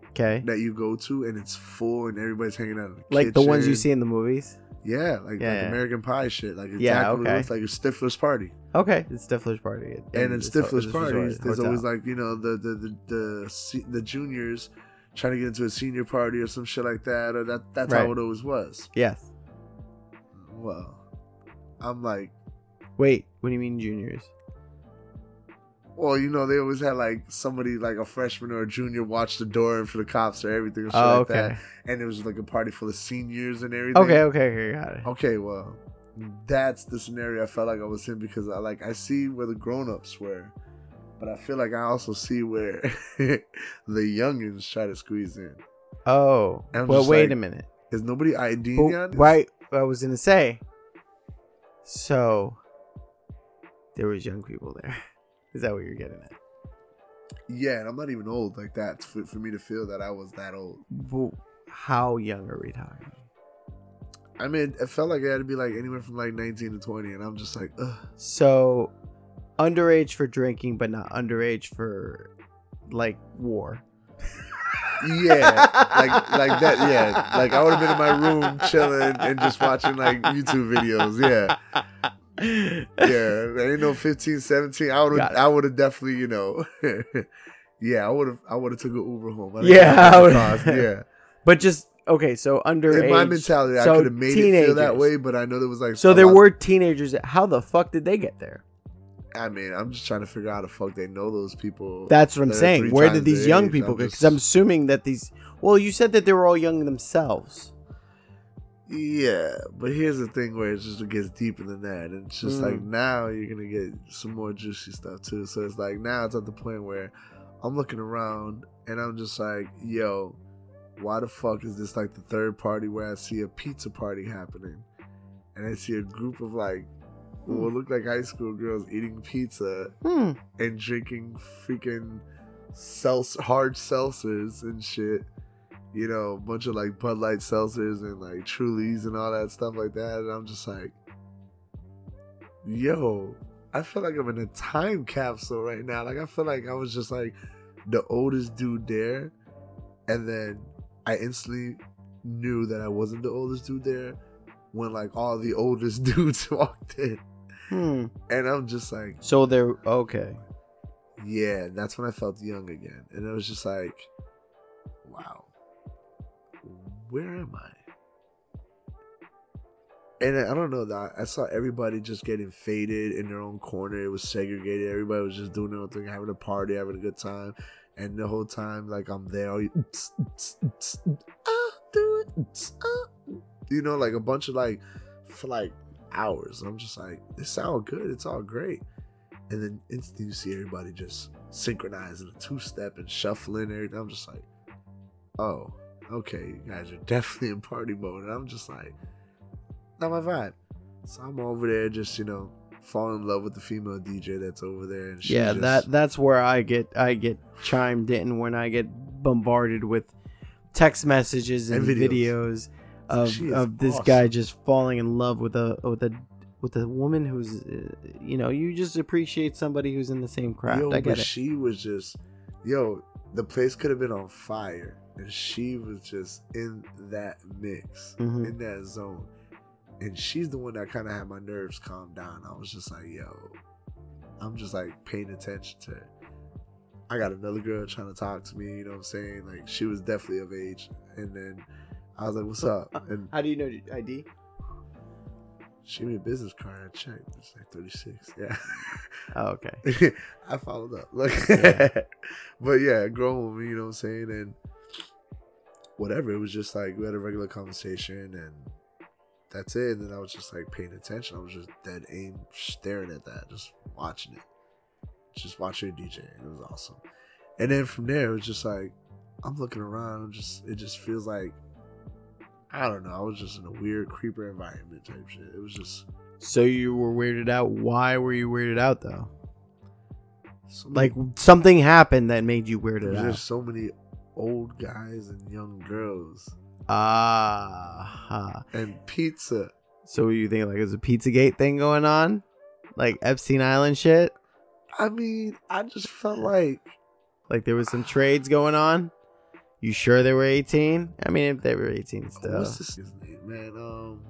Okay. that you go to, and it's full, and everybody's hanging out. In the Like the ones you see in the movies. Yeah, like, Yeah, like yeah. American Pie shit. Like exactly Yeah, okay. looks like a Stifler's party. Okay, it's Stifler's party. And in it's- Stifler's it's parties, there's hotel. always like you know the the the the, the juniors trying to get into a senior party or some shit like that, or that that's Right. how it always was. yes. Well, I'm like, Wait, what do you mean juniors? Well, you know, they always had like somebody like a freshman or a junior watch the door for the cops or everything, or shit Oh, like okay. that. And it was like a party full of seniors and everything. Okay, okay, okay, got it. Okay, well, that's the scenario I felt like I was in because I like I see where the grown-ups were, but I feel like I also see where the youngins try to squeeze in. Oh, well, wait like, a minute. Is nobody IDing oh, Well, yet? right, I was gonna say. So, there was young people there. Is that what you're getting at? Yeah, and I'm not even old like that for, for me to feel that I was that old. Well, how young are we talking? I mean, it felt like it had to be like anywhere from like 19 to 20, and I'm just like, ugh. So, underage for drinking, but not underage for like war. Yeah, like like that. Yeah, like I would have been in my room chilling and just watching like YouTube videos. Yeah, yeah. There ain't no 15, 17. I would have. I would have definitely, you know. yeah, I would have. I would have took an Uber home. I Yeah, I cost, yeah. But just okay. So under In my mentality, I could have made it feel that way, but I know there was like. So there were teenagers. That, how the fuck did they get there? I mean, I'm just trying to figure out how the fuck they know those people. That's what I'm that saying. Where did these young age. people I'm just- Because I'm assuming that these. Well, you said that they were all young themselves. Yeah, but here's the thing where it just gets deeper than that, and it's just Mm. like now you're gonna get some more juicy stuff too. So it's like now it's at the point where I'm looking around and I'm just like, yo, why the fuck is this like the third party where I see a pizza party happening, and I see a group of like what look like high school girls eating pizza Hmm. and drinking freaking seltz hard seltzers and shit. You know, a bunch of like Bud Light seltzers and like Trulies and all that stuff like that. And I'm just like, yo, I feel like I'm in a time capsule right now. Like I feel like I was just like the oldest dude there, and then I instantly knew that I wasn't the oldest dude there when like all the oldest dudes walked in, Hmm. and I'm just like, So they're okay. yeah, that's when I felt young again. And it was just like, wow, where am I? And I don't know that I saw everybody just getting faded in their own corner. It was segregated. Everybody was just doing their own thing, having a party, having a good time. And the whole time, like I'm there, all you, uh, know, like a bunch of like for like hours. I'm just like, this sounds good. It's all great and then instantly you see everybody just synchronizing a two step and shuffling and everything. I'm just like, oh, okay, you guys are definitely in party mode. And I'm just like, not my vibe. So I'm over there just, you know, falling in love with the female DJ that's over there. And yeah, just, that that's where I get I get chimed in when I get bombarded with text messages and, And videos. videos, of of this awesome. guy just falling in love with a with a with a woman who's uh, you know you just appreciate somebody who's in the same craft. Yo, I but it. she was just, yo, the place could have been on fire. And she was just in that mix, Mhm. in that zone. And she's the one that kind of had my nerves calm down. I was just like, yo, I'm just like paying attention to her. I got another girl trying to talk to me, you know what I'm saying? Like, she was definitely of age. And then I was like, what's up? And How do you know ID? she made a business card. I checked. It's like 36. Yeah. Oh, okay. I followed up. Like, Yeah. but yeah, grown woman, you know what I'm saying? And whatever. It was just like we had a regular conversation and that's it. And then I was just like paying attention. I was just dead aim staring at that, just watching it. Just watching a DJ. It was awesome. And then from there it was just like I'm looking around, I'm just it just feels like I don't know, I was just in a weird creeper environment type shit. It was just So you were weirded out. Why were you weirded out though? so many- Like something happened that made you weirded out. There's so many old guys and young girls. Ah. huh. And pizza. So you think like there's a Pizzagate thing going on? Like Epstein Island shit? I mean, I just felt like Like there was some trades going on? You sure they were 18? I mean, if they were 18 still. What's this name, man? Um,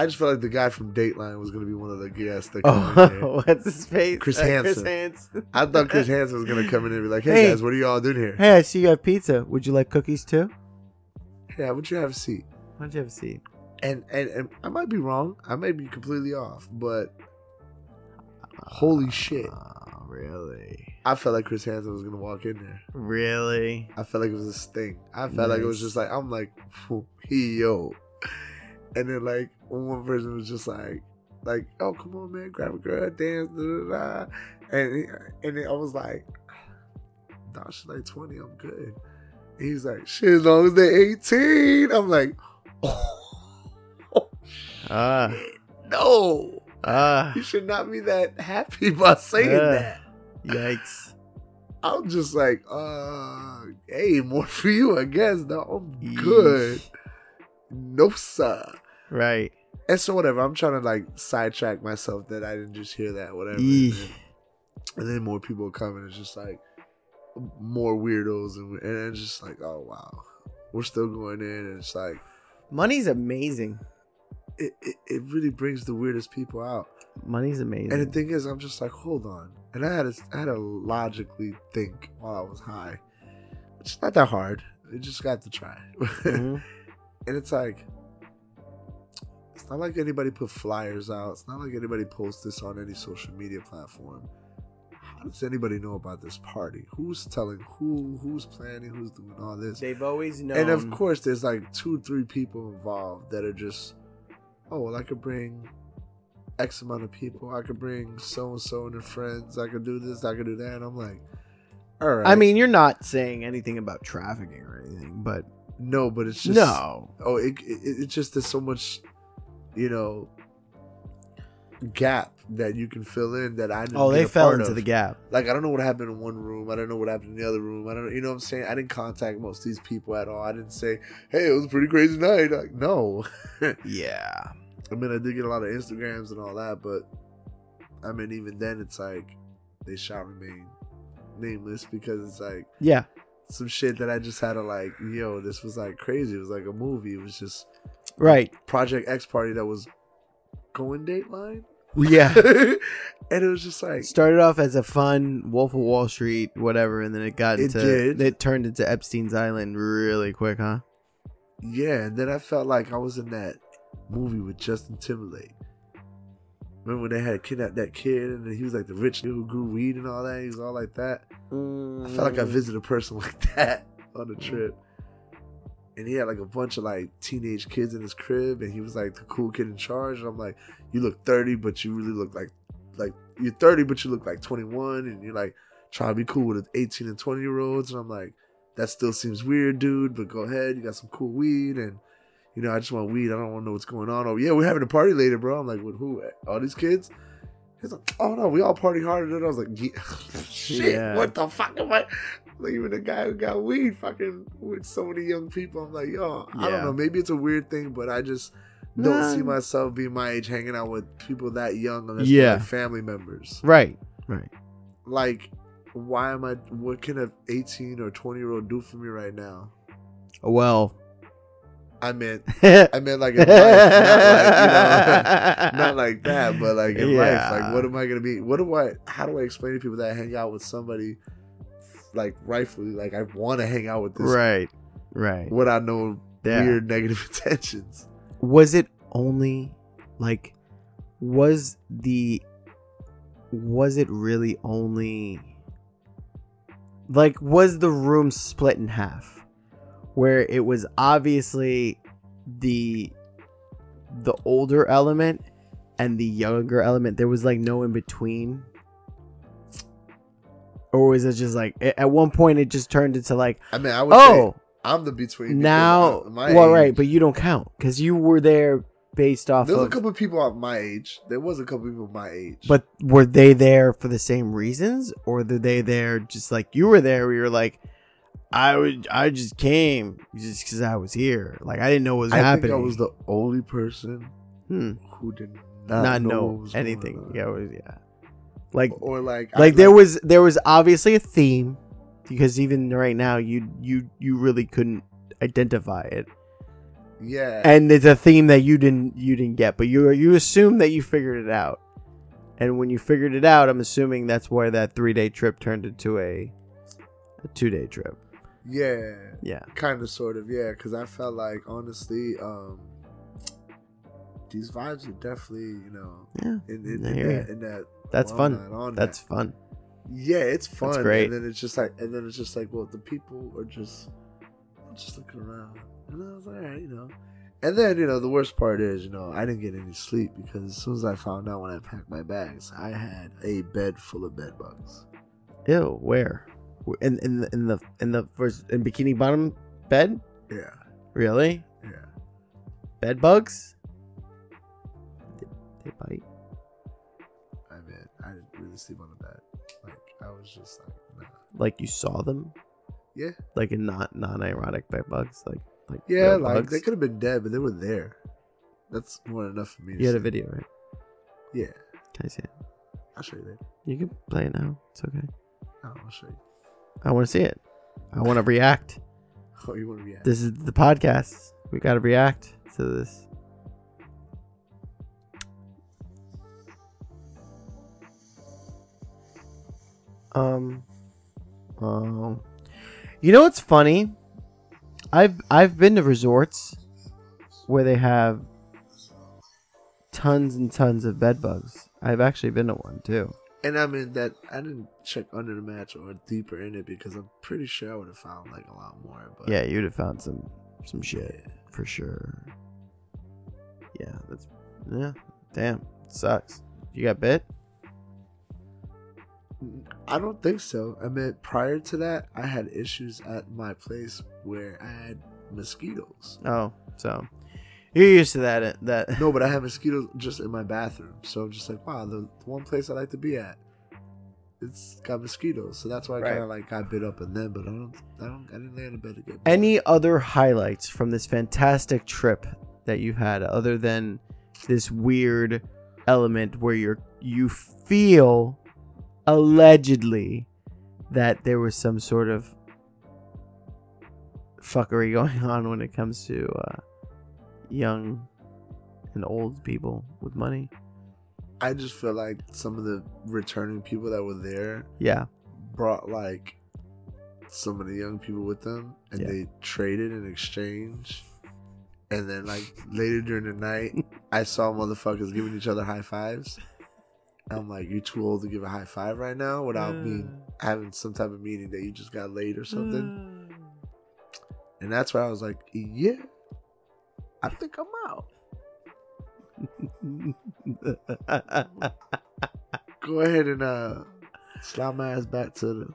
I just felt like the guy from Dateline was gonna be one of the guests that come in here. Oh, what's his face? Chris Uh, Hansen. Hansen. I thought Chris Hansen was gonna come in and be like, "Hey, Hey. guys, what are y'all doing here? Hey, I see you have pizza. Would you like cookies too? How would you have a seat?" Why don't you have a seat? And, and and I might be wrong. I might be completely off, but holy shit, Oh, really? I felt like Chris Hansen was gonna walk in there. Really? I felt like it was a sting. I felt like it was just like I'm like, yo, and then like one person was just like, like, oh come on man, grab a girl, dance, da da da, and and then I was like, nah, she's like twenty, I'm good. And he's like, shit, as long as they're eighteen, I'm like, oh, Ah. no, Ah. you should not be that happy by saying Ugh. that. Yikes. I'm just like, uh, hey, more for you, I guess. No, I'm Yeesh. good. No, sir. Right. And so whatever. I'm trying to like sidetrack myself that I didn't just hear that, whatever. And then, and then more people are coming. It's just like more weirdos, and and it's just like, oh wow, we're still going in, and it's like Money's amazing. it, it, it really brings the weirdest people out. Money's amazing. And the thing is, I'm just like, hold on. And I had to, I had to logically think while I was high. It's not that hard. You just got to try. Mhm. and it's like, it's not like anybody put flyers out. It's not like anybody posts this on any social media platform. How does anybody know about this party? Who's telling who? Who's planning? Who's doing all this? They've always known. And of course, there's like two, three people involved that are just, oh, well, I could bring X amount of people. I could bring so and so and their friends. I could do this. I could do that. And I'm like, all right. I mean, you're not saying anything about trafficking or anything, but no, but it's just no. Oh, it, it it's just there's so much, you know, gap that you can fill in that I didn't. Oh, they a fell part into of. the gap. Like I don't know what happened in one room. I don't know what happened in the other room. I don't. You know what I'm saying? I didn't contact most of these people at all. I didn't say, "Hey, it was a pretty crazy night." Like, no. Yeah. I mean, I did get a lot of Instagrams and all that, but I mean, even then, it's like they shall remain nameless because it's like Yeah. some shit that I just had to like, yo, this was like crazy. It was like a movie. It was just Right. Project X party that was going Dateline, Yeah. and it was just like, started off as a fun Wolf of Wall Street, whatever, and then it got It into did. it turned into Epstein's Island really quick, huh? yeah. And then I felt like I was in that movie with Justin Timberlake. Remember when they had kidnapped that kid and he was like the rich dude who grew weed and all that? He was all like that. I felt like I mm. visited a person like that on a trip. And he had like a bunch of like teenage kids in his crib, and he was like the cool kid in charge. And I'm like, you look 30, but you really look like like you're 30, but you look like 21, and you're like trying to be cool with 18 and 20 year olds. And I'm like, that still seems weird, dude. But go ahead, you got some cool weed, and you know I just want weed. I don't want to know what's going on. Oh yeah, we're having a party later, bro. I'm like, with who? All these kids? He's like, oh no, we all party harder than I was like, yeah. shit, Yeah. what the fuck am I? Like even the guy who got weed fucking with so many young people. I'm like, yo, I don't know. Maybe it's a weird thing, but I just don't Nah. see myself being my age hanging out with people that young unless Yeah. they're family members. Right. Right. Like, why am I? What can a 18 or 20 year old do for me right now? Well. I meant, I meant like in life, not like you know, not like that, but like in life, like what am I gonna be? What do I? How do I explain to people that I hang out with somebody like rightfully? Like I want to hang out with this right. Right. what I know Yeah. weird negative intentions. was it only like was the was it really only like was the room split in half where it was obviously the the older element and the younger element there was like no in between or was it just like at one point it just turned into like I mean, I would oh say I'm the between. now my well age- right but you don't count because you were there based off There was a couple of people of my age. There was a couple of people of my age. but were they there for the same reasons or were they there just like you were there where you're like i would i just came just because i was here like i didn't know what was I happening think I was the only person hmm. who did not, not, know, going anything yeah it was, yeah like Or like, like I, there was there was obviously a theme because even right now you you you really couldn't identify it. Yeah, and it's a theme that you didn't you didn't get but you you assume that you figured it out. And when you figured it out i'm assuming that's why that three day trip turned into a a two day trip. Yeah, yeah. Kind of, sort of, yeah. Because I felt like honestly, um, these vibes are definitely, you know, yeah in, in, in, that, in that. that's fun that's that. fun yeah, it's fun. great. And then it's just like, and then it's just like, well, the people are just, just looking around, and I was like, all right, you know. And then you know the worst part is you know I didn't get any sleep because as soon as I found out when I packed my bags, I had a bed full of bed bugs. ew where in in the in the in the first in bikini bottom bed Yeah, really yeah. bed bugs bite I mean, I didn't really sleep on the bed. Like I was just like, nah. like you saw them Yeah, like in not non-ironic bed bugs like like yeah. Like bugs? they could have been dead, but they were there. That's more than enough for me. To you had a video right Yeah, can i see it I'll show you that. you can play it now it's okay No, I'll show you. i want to see it i want to react Oh, you want to react? this is the podcast we got to react to this um um you know what's funny i've i've been to resorts where they have tons and tons of bed bugs i've actually been to one too And I mean that I didn't check under the match or deeper in it because I'm pretty sure I would have found like a lot more. But yeah you'd have found some some shit yeah. for sure. Yeah, that's yeah. Damn, sucks. You got bit? I don't think so. I mean, prior to that, I had issues at my place where I had mosquitoes. Oh, so you're used to that. uh, That No, but I had mosquitoes just in my bathroom. So I'm just like, wow, the, the one place I like to be at, it's got mosquitoes. So that's why I Right. kind of like got bit up in them. But I don't, I don't, I didn't lay in a bed bit. Any other highlights from this fantastic trip that you've had, other than this weird element where you're you feel allegedly that there was some sort of fuckery going on when it comes to uh, young and old people with money. I just feel like some of the returning people that were there Yeah, brought like some of the young people with them and Yeah. they traded and exchanged. And then like later during the night, I saw motherfuckers giving each other high fives. I'm like, you're too old to give a high five right now without me having some type of meeting that you just got laid or something. And that's why I was like, yeah, I think I'm out. Go ahead and uh slide my ass back to the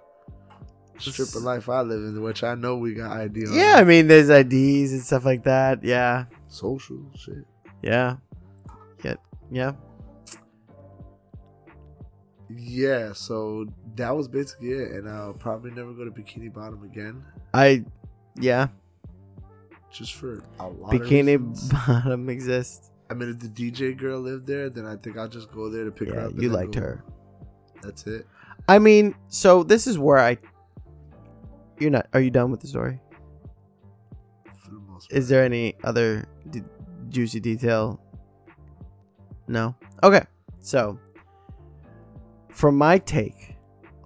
stripper life I live in, which I know we got ID on. yeah, I mean, there's IDs and stuff like that. Yeah, social shit. yeah, yeah, yeah. Yeah, so that was basically it, and I'll probably never go to Bikini Bottom again, I, yeah, just for a lot of bikini bottom exists. I mean, if the DJ girl lived there, then I think I'll just go there to pick her up. you liked go. her. That's it. I mean, so this is where I. You're not. Are you done with the story? For the most Is there any other d- juicy detail? No. Okay. So, from my take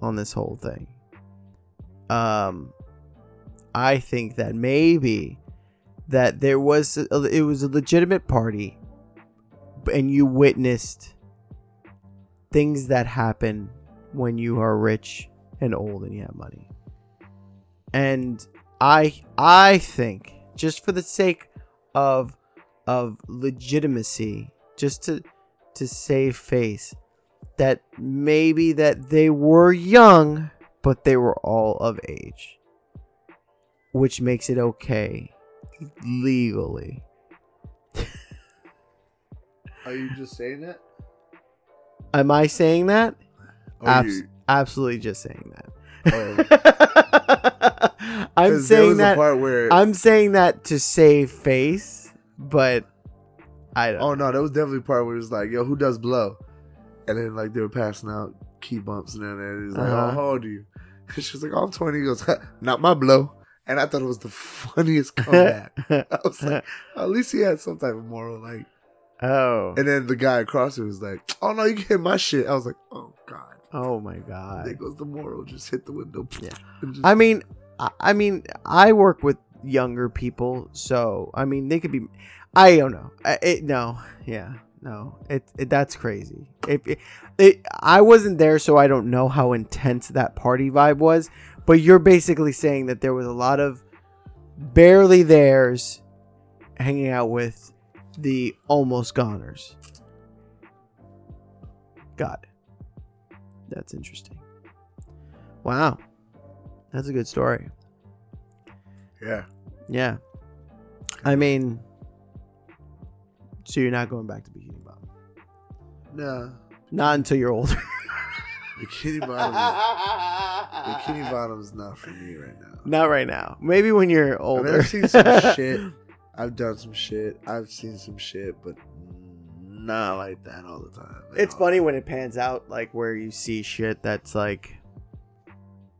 on this whole thing, um, I think that maybe that there was a, it was a legitimate party, and you witnessed things that happen when you are rich and old and you have money. and I I think just for the sake of of legitimacy, just to to save face, that maybe that they were young, but they were all of age, which makes it okay legally. Are you just saying that? Am I saying that? Oh, Abs- you- absolutely, just saying that. oh, I'm saying that. part where I'm saying that to save face, but I don't. Oh no, that was definitely part where it was like, yo, who does blow? And then like they were passing out key bumps and then he's like, Uh-huh. oh, how old are you? And she was like, oh, I'm 20. He goes, not my blow. And I thought it was the funniest comeback. I was like, at least he had some type of moral. Like, oh. and then the guy across it was like, oh no, you can hit my shit. I was like, oh god. Oh my god. There goes the moral. Just hit the window. Yeah. Just- I mean, I, I mean, I work with younger people, so I mean, they could be. I don't know. I, it, no, yeah, no. It, it that's crazy. If it, it, I wasn't there, so I don't know how intense that party vibe was. But you're basically saying that there was a lot of barely theirs hanging out with the almost goners. god. That's interesting. Wow. That's a good story. yeah. Yeah. I mean, so you're not going back to Bikini Bottom? Nah. Not until you're older. Bikini bottom. Is, bikini bottom's not for me right now. not right now. Maybe when you're I older. mean, I've seen some shit. I've done some shit. I've seen some shit, but not like that all the time. It's No. funny when it pans out, like where you see shit that's like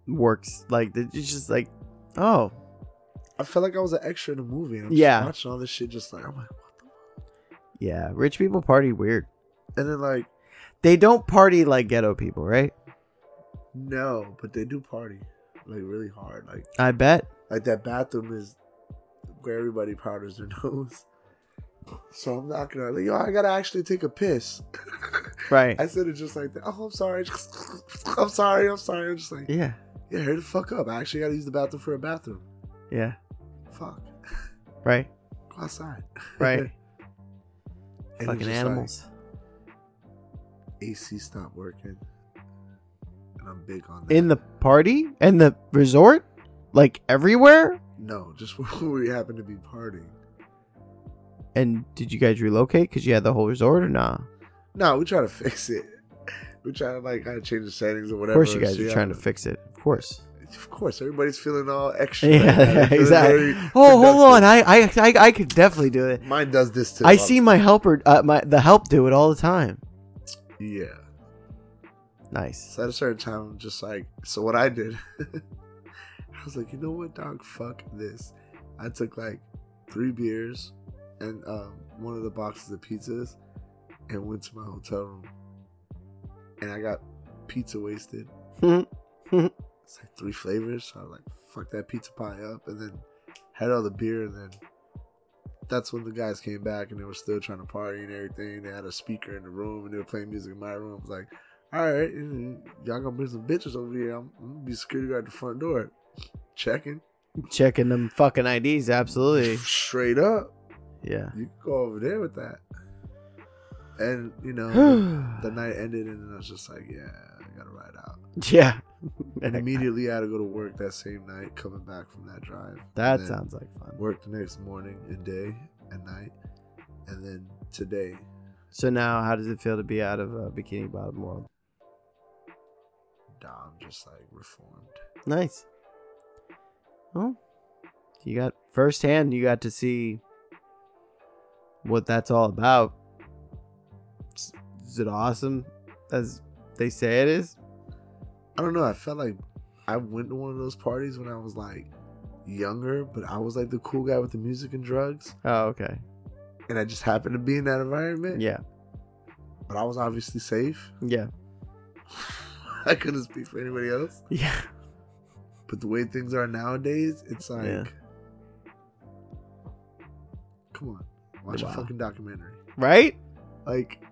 works. Like it's just like, oh, I felt like I was an extra in a movie. And I'm Yeah. just watching all this shit, just like I'm like, what the? Yeah. Rich people party weird. And then like, They don't party like ghetto people, right? no, but they do party like really hard. Like, I bet. like that bathroom is where everybody powders their nose. So I'm not gonna like, yo, I gotta actually take a piss. Right. I said it just like that. Oh, I'm sorry. I'm sorry. I'm sorry. I'm just like, yeah. yeah, hurry the fuck up. I actually gotta use the bathroom for a bathroom. Yeah. Fuck. Right. Go outside. Right. And Fucking animals. Like, AC stopped working. And I'm big on that. In the party and the resort, like everywhere. no, just where we happen to be partying. And did you guys relocate because you had the whole resort or nah? No, we try to fix it. We try to like kind of change the settings or whatever. Of course, you guys So, are yeah, trying to fix it. Of course. Of course, everybody's feeling all extra. Yeah, right now. They're yeah, feeling exactly. Oh, hold on. I, I, I, I could definitely do it. Mine does this too. I see my helper, uh, my the help do it all the time. Yeah. Nice. So at a certain time, I'm just like, so what I did, I was like, you know what, dog, fuck this. I took like three beers and um, one of the boxes of pizzas and went to my hotel room. And I got pizza wasted. It's like three flavors. So I was like, fuck that pizza pie up. And then had all the beer. And then that's when the guys came back and they were still trying to party and everything. They had a speaker in the room and they were playing music in my room. I was like, all right, y'all gonna bring some bitches over here. I'm, I'm gonna be security guard at the front door, checking. Checking them fucking IDs. Absolutely. Straight up, Yeah. you can go over there with that. And you know, the, the night ended, and I was just like, yeah, I gotta ride out. yeah. And immediately I had to go to work that same night, coming back from that drive. That sounds like fun. Work the next morning and day and night, and then today. So now, how does it feel to be out of uh, Bikini Bottom world? nah, I'm just like reformed. Nice. Well, you got firsthand. You got to see what that's all about. Is- Is it awesome, as they say it is? I don't know. I felt like I went to one of those parties when I was like younger, but I was like the cool guy with the music and drugs, Oh, okay. and I just happened to be in that environment. Yeah. But I was obviously safe. Yeah. I couldn't speak for anybody else. Yeah. But the way things are nowadays, it's like, Yeah. come on, watch Wow. a fucking documentary. Right? Like,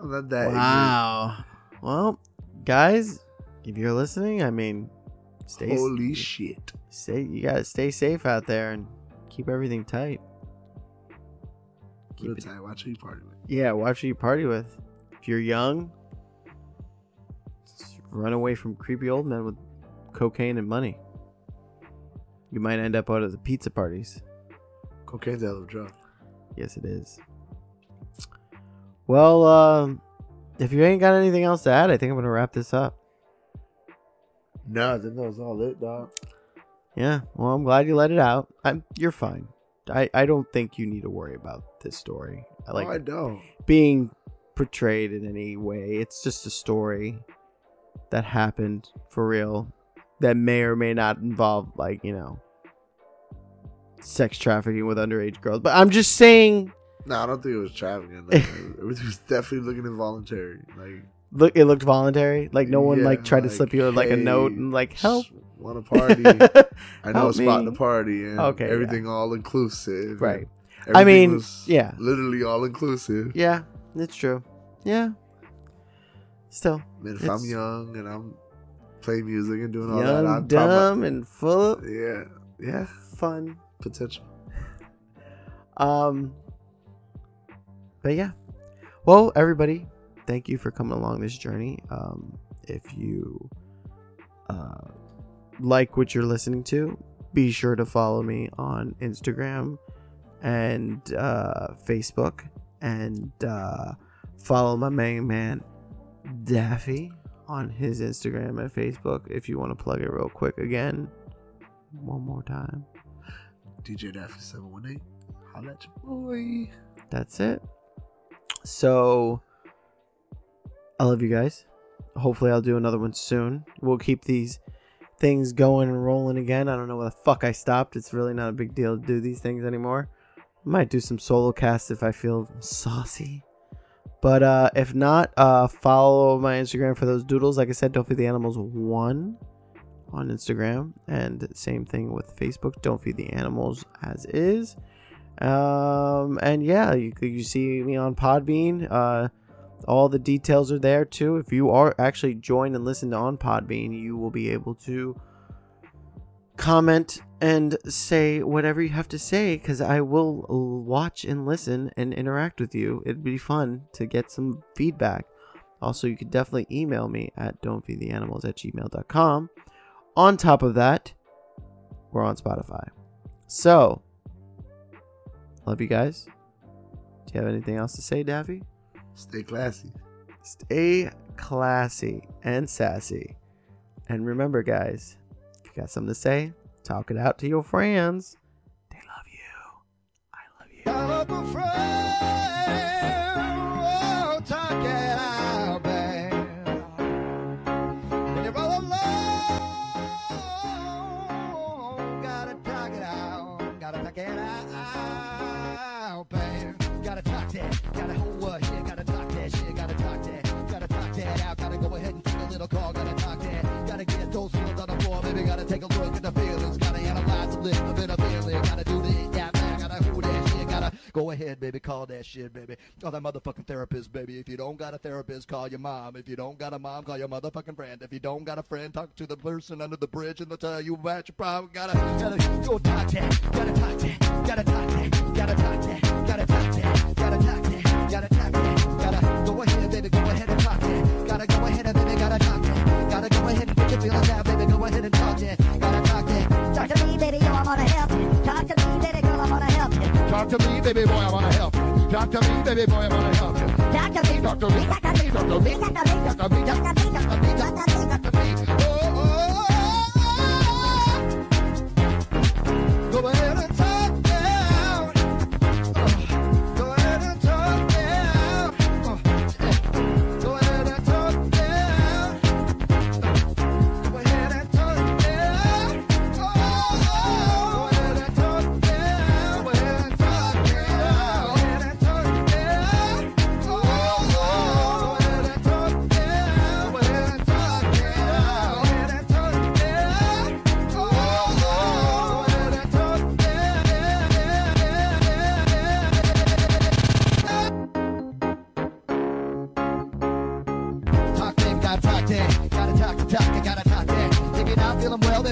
I'm not that. ignorant. Well, guys, if you're listening, I mean, stay Holy shit. stay you gotta stay safe out there and keep everything tight. Keep Real it- tight. Watch who you party with. yeah, watch who you party with. If you're young, just run away from creepy old men with cocaine and money. You might end up out at the pizza parties. Cocaine's a hell of a drug. Yes, it is. Well, um, if you ain't got anything else to add, I think I'm gonna wrap this up. No, I think that was all it, dog. Yeah. Well, I'm glad you let it out. I'm. You're fine. I. I don't think you need to worry about this story. I like oh, I don't. being portrayed in any way. It's just a story that happened for real that may or may not involve like, you know, sex trafficking with underage girls. But I'm just saying No, I don't think it was trafficking. Like, it was definitely looking involuntary. Like look it looked voluntary. Like no one yeah, like tried to slip you like a note and like help. Want a party? I know a spot to party and Okay, yeah. everything all inclusive. right. I mean, was yeah. literally all inclusive. Yeah, it's true. Yeah. Still. And if I'm young and I'm playing music and doing all that, I'm dumb, and full of yeah, yeah, fun. potential. Um, but yeah. Well, everybody, thank you for coming along this journey. Um, if you uh, like what you're listening to, be sure to follow me on Instagram and uh, Facebook, and uh, follow my main man Daffy on his Instagram and Facebook. If you want to plug it real quick again, one more time. DJ Daffy seven one eight. Holla at your boy. that's it. So I love you guys. Hopefully I'll do another one soon. We'll keep these things going and rolling again. I don't know where the fuck I stopped. It's really not a big deal to do these things anymore. I might do some solo casts if I feel saucy. But uh if not, uh follow my Instagram for those doodles. Like I said, don't feed the animals one on Instagram. And same thing with Facebook. Don't feed the animals as is. Um, and yeah, you you see me on Podbean. Uh, all the details are there too. If you are actually join and listen to on Podbean, you will be able to comment and say whatever you have to say because I will watch and listen and interact with you. It'd be fun to get some feedback. Also, you could definitely email me at don'tfeedtheanimals at gmail.com. On top of that, we're on Spotify. So, Love you guys. Do you have anything else to say, Daffy? Stay classy. Stay classy and sassy. And remember, guys, if you got something to say, talk it out to your friends. They love you. I love you. Gotta talk that, gotta hold what shit, gotta talk that shit, gotta talk that, gotta talk that out, gotta go ahead and take a little call, gotta talk that, gotta get those feelings on the floor, baby, gotta take a look at the feelings, gotta analyze a little bit go ahead, baby, call that shit, baby. Call that motherfucking therapist, baby. If you don't got a therapist, call your mom. If you don't got a mom, call your motherfucking friend. If you don't got a friend, talk to the person under the bridge and they'll tell you about your problem. Gotta, gotta go talk that, gotta talk that, gotta talk that, gotta talk that, gotta talk that, gotta talk that, gotta talk that, gotta go ahead, baby, go ahead and talk that. Gotta go ahead and baby, gotta talk that. Gotta go ahead and get your feelings out, baby, go ahead and talk that. Gotta talk that. Talk to me, baby, yo, I wanna help you. Talk to me, I wanna help you. Talk to me, baby boy, I wanna help you. Talk to me, baby boy, I wanna help you. Talk to me, Talk to me, talk to me, talk to me, talk to me, talk to me, talk to me, talk to me, talk to me, talk to me. Oh, oh, oh, oh. Go ahead and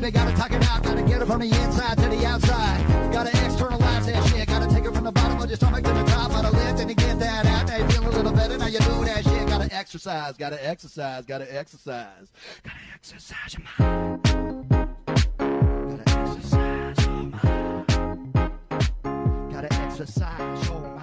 knock it out. Gotta get it from the inside to the outside. Gotta externalize that shit. Gotta take it from the bottom of your stomach to the top of the lift and to get that out. Now you feel a little better. Now you do that shit. Gotta exercise. Gotta exercise. Gotta exercise. Gotta exercise your mind. Gotta exercise your mind. Gotta exercise your mind.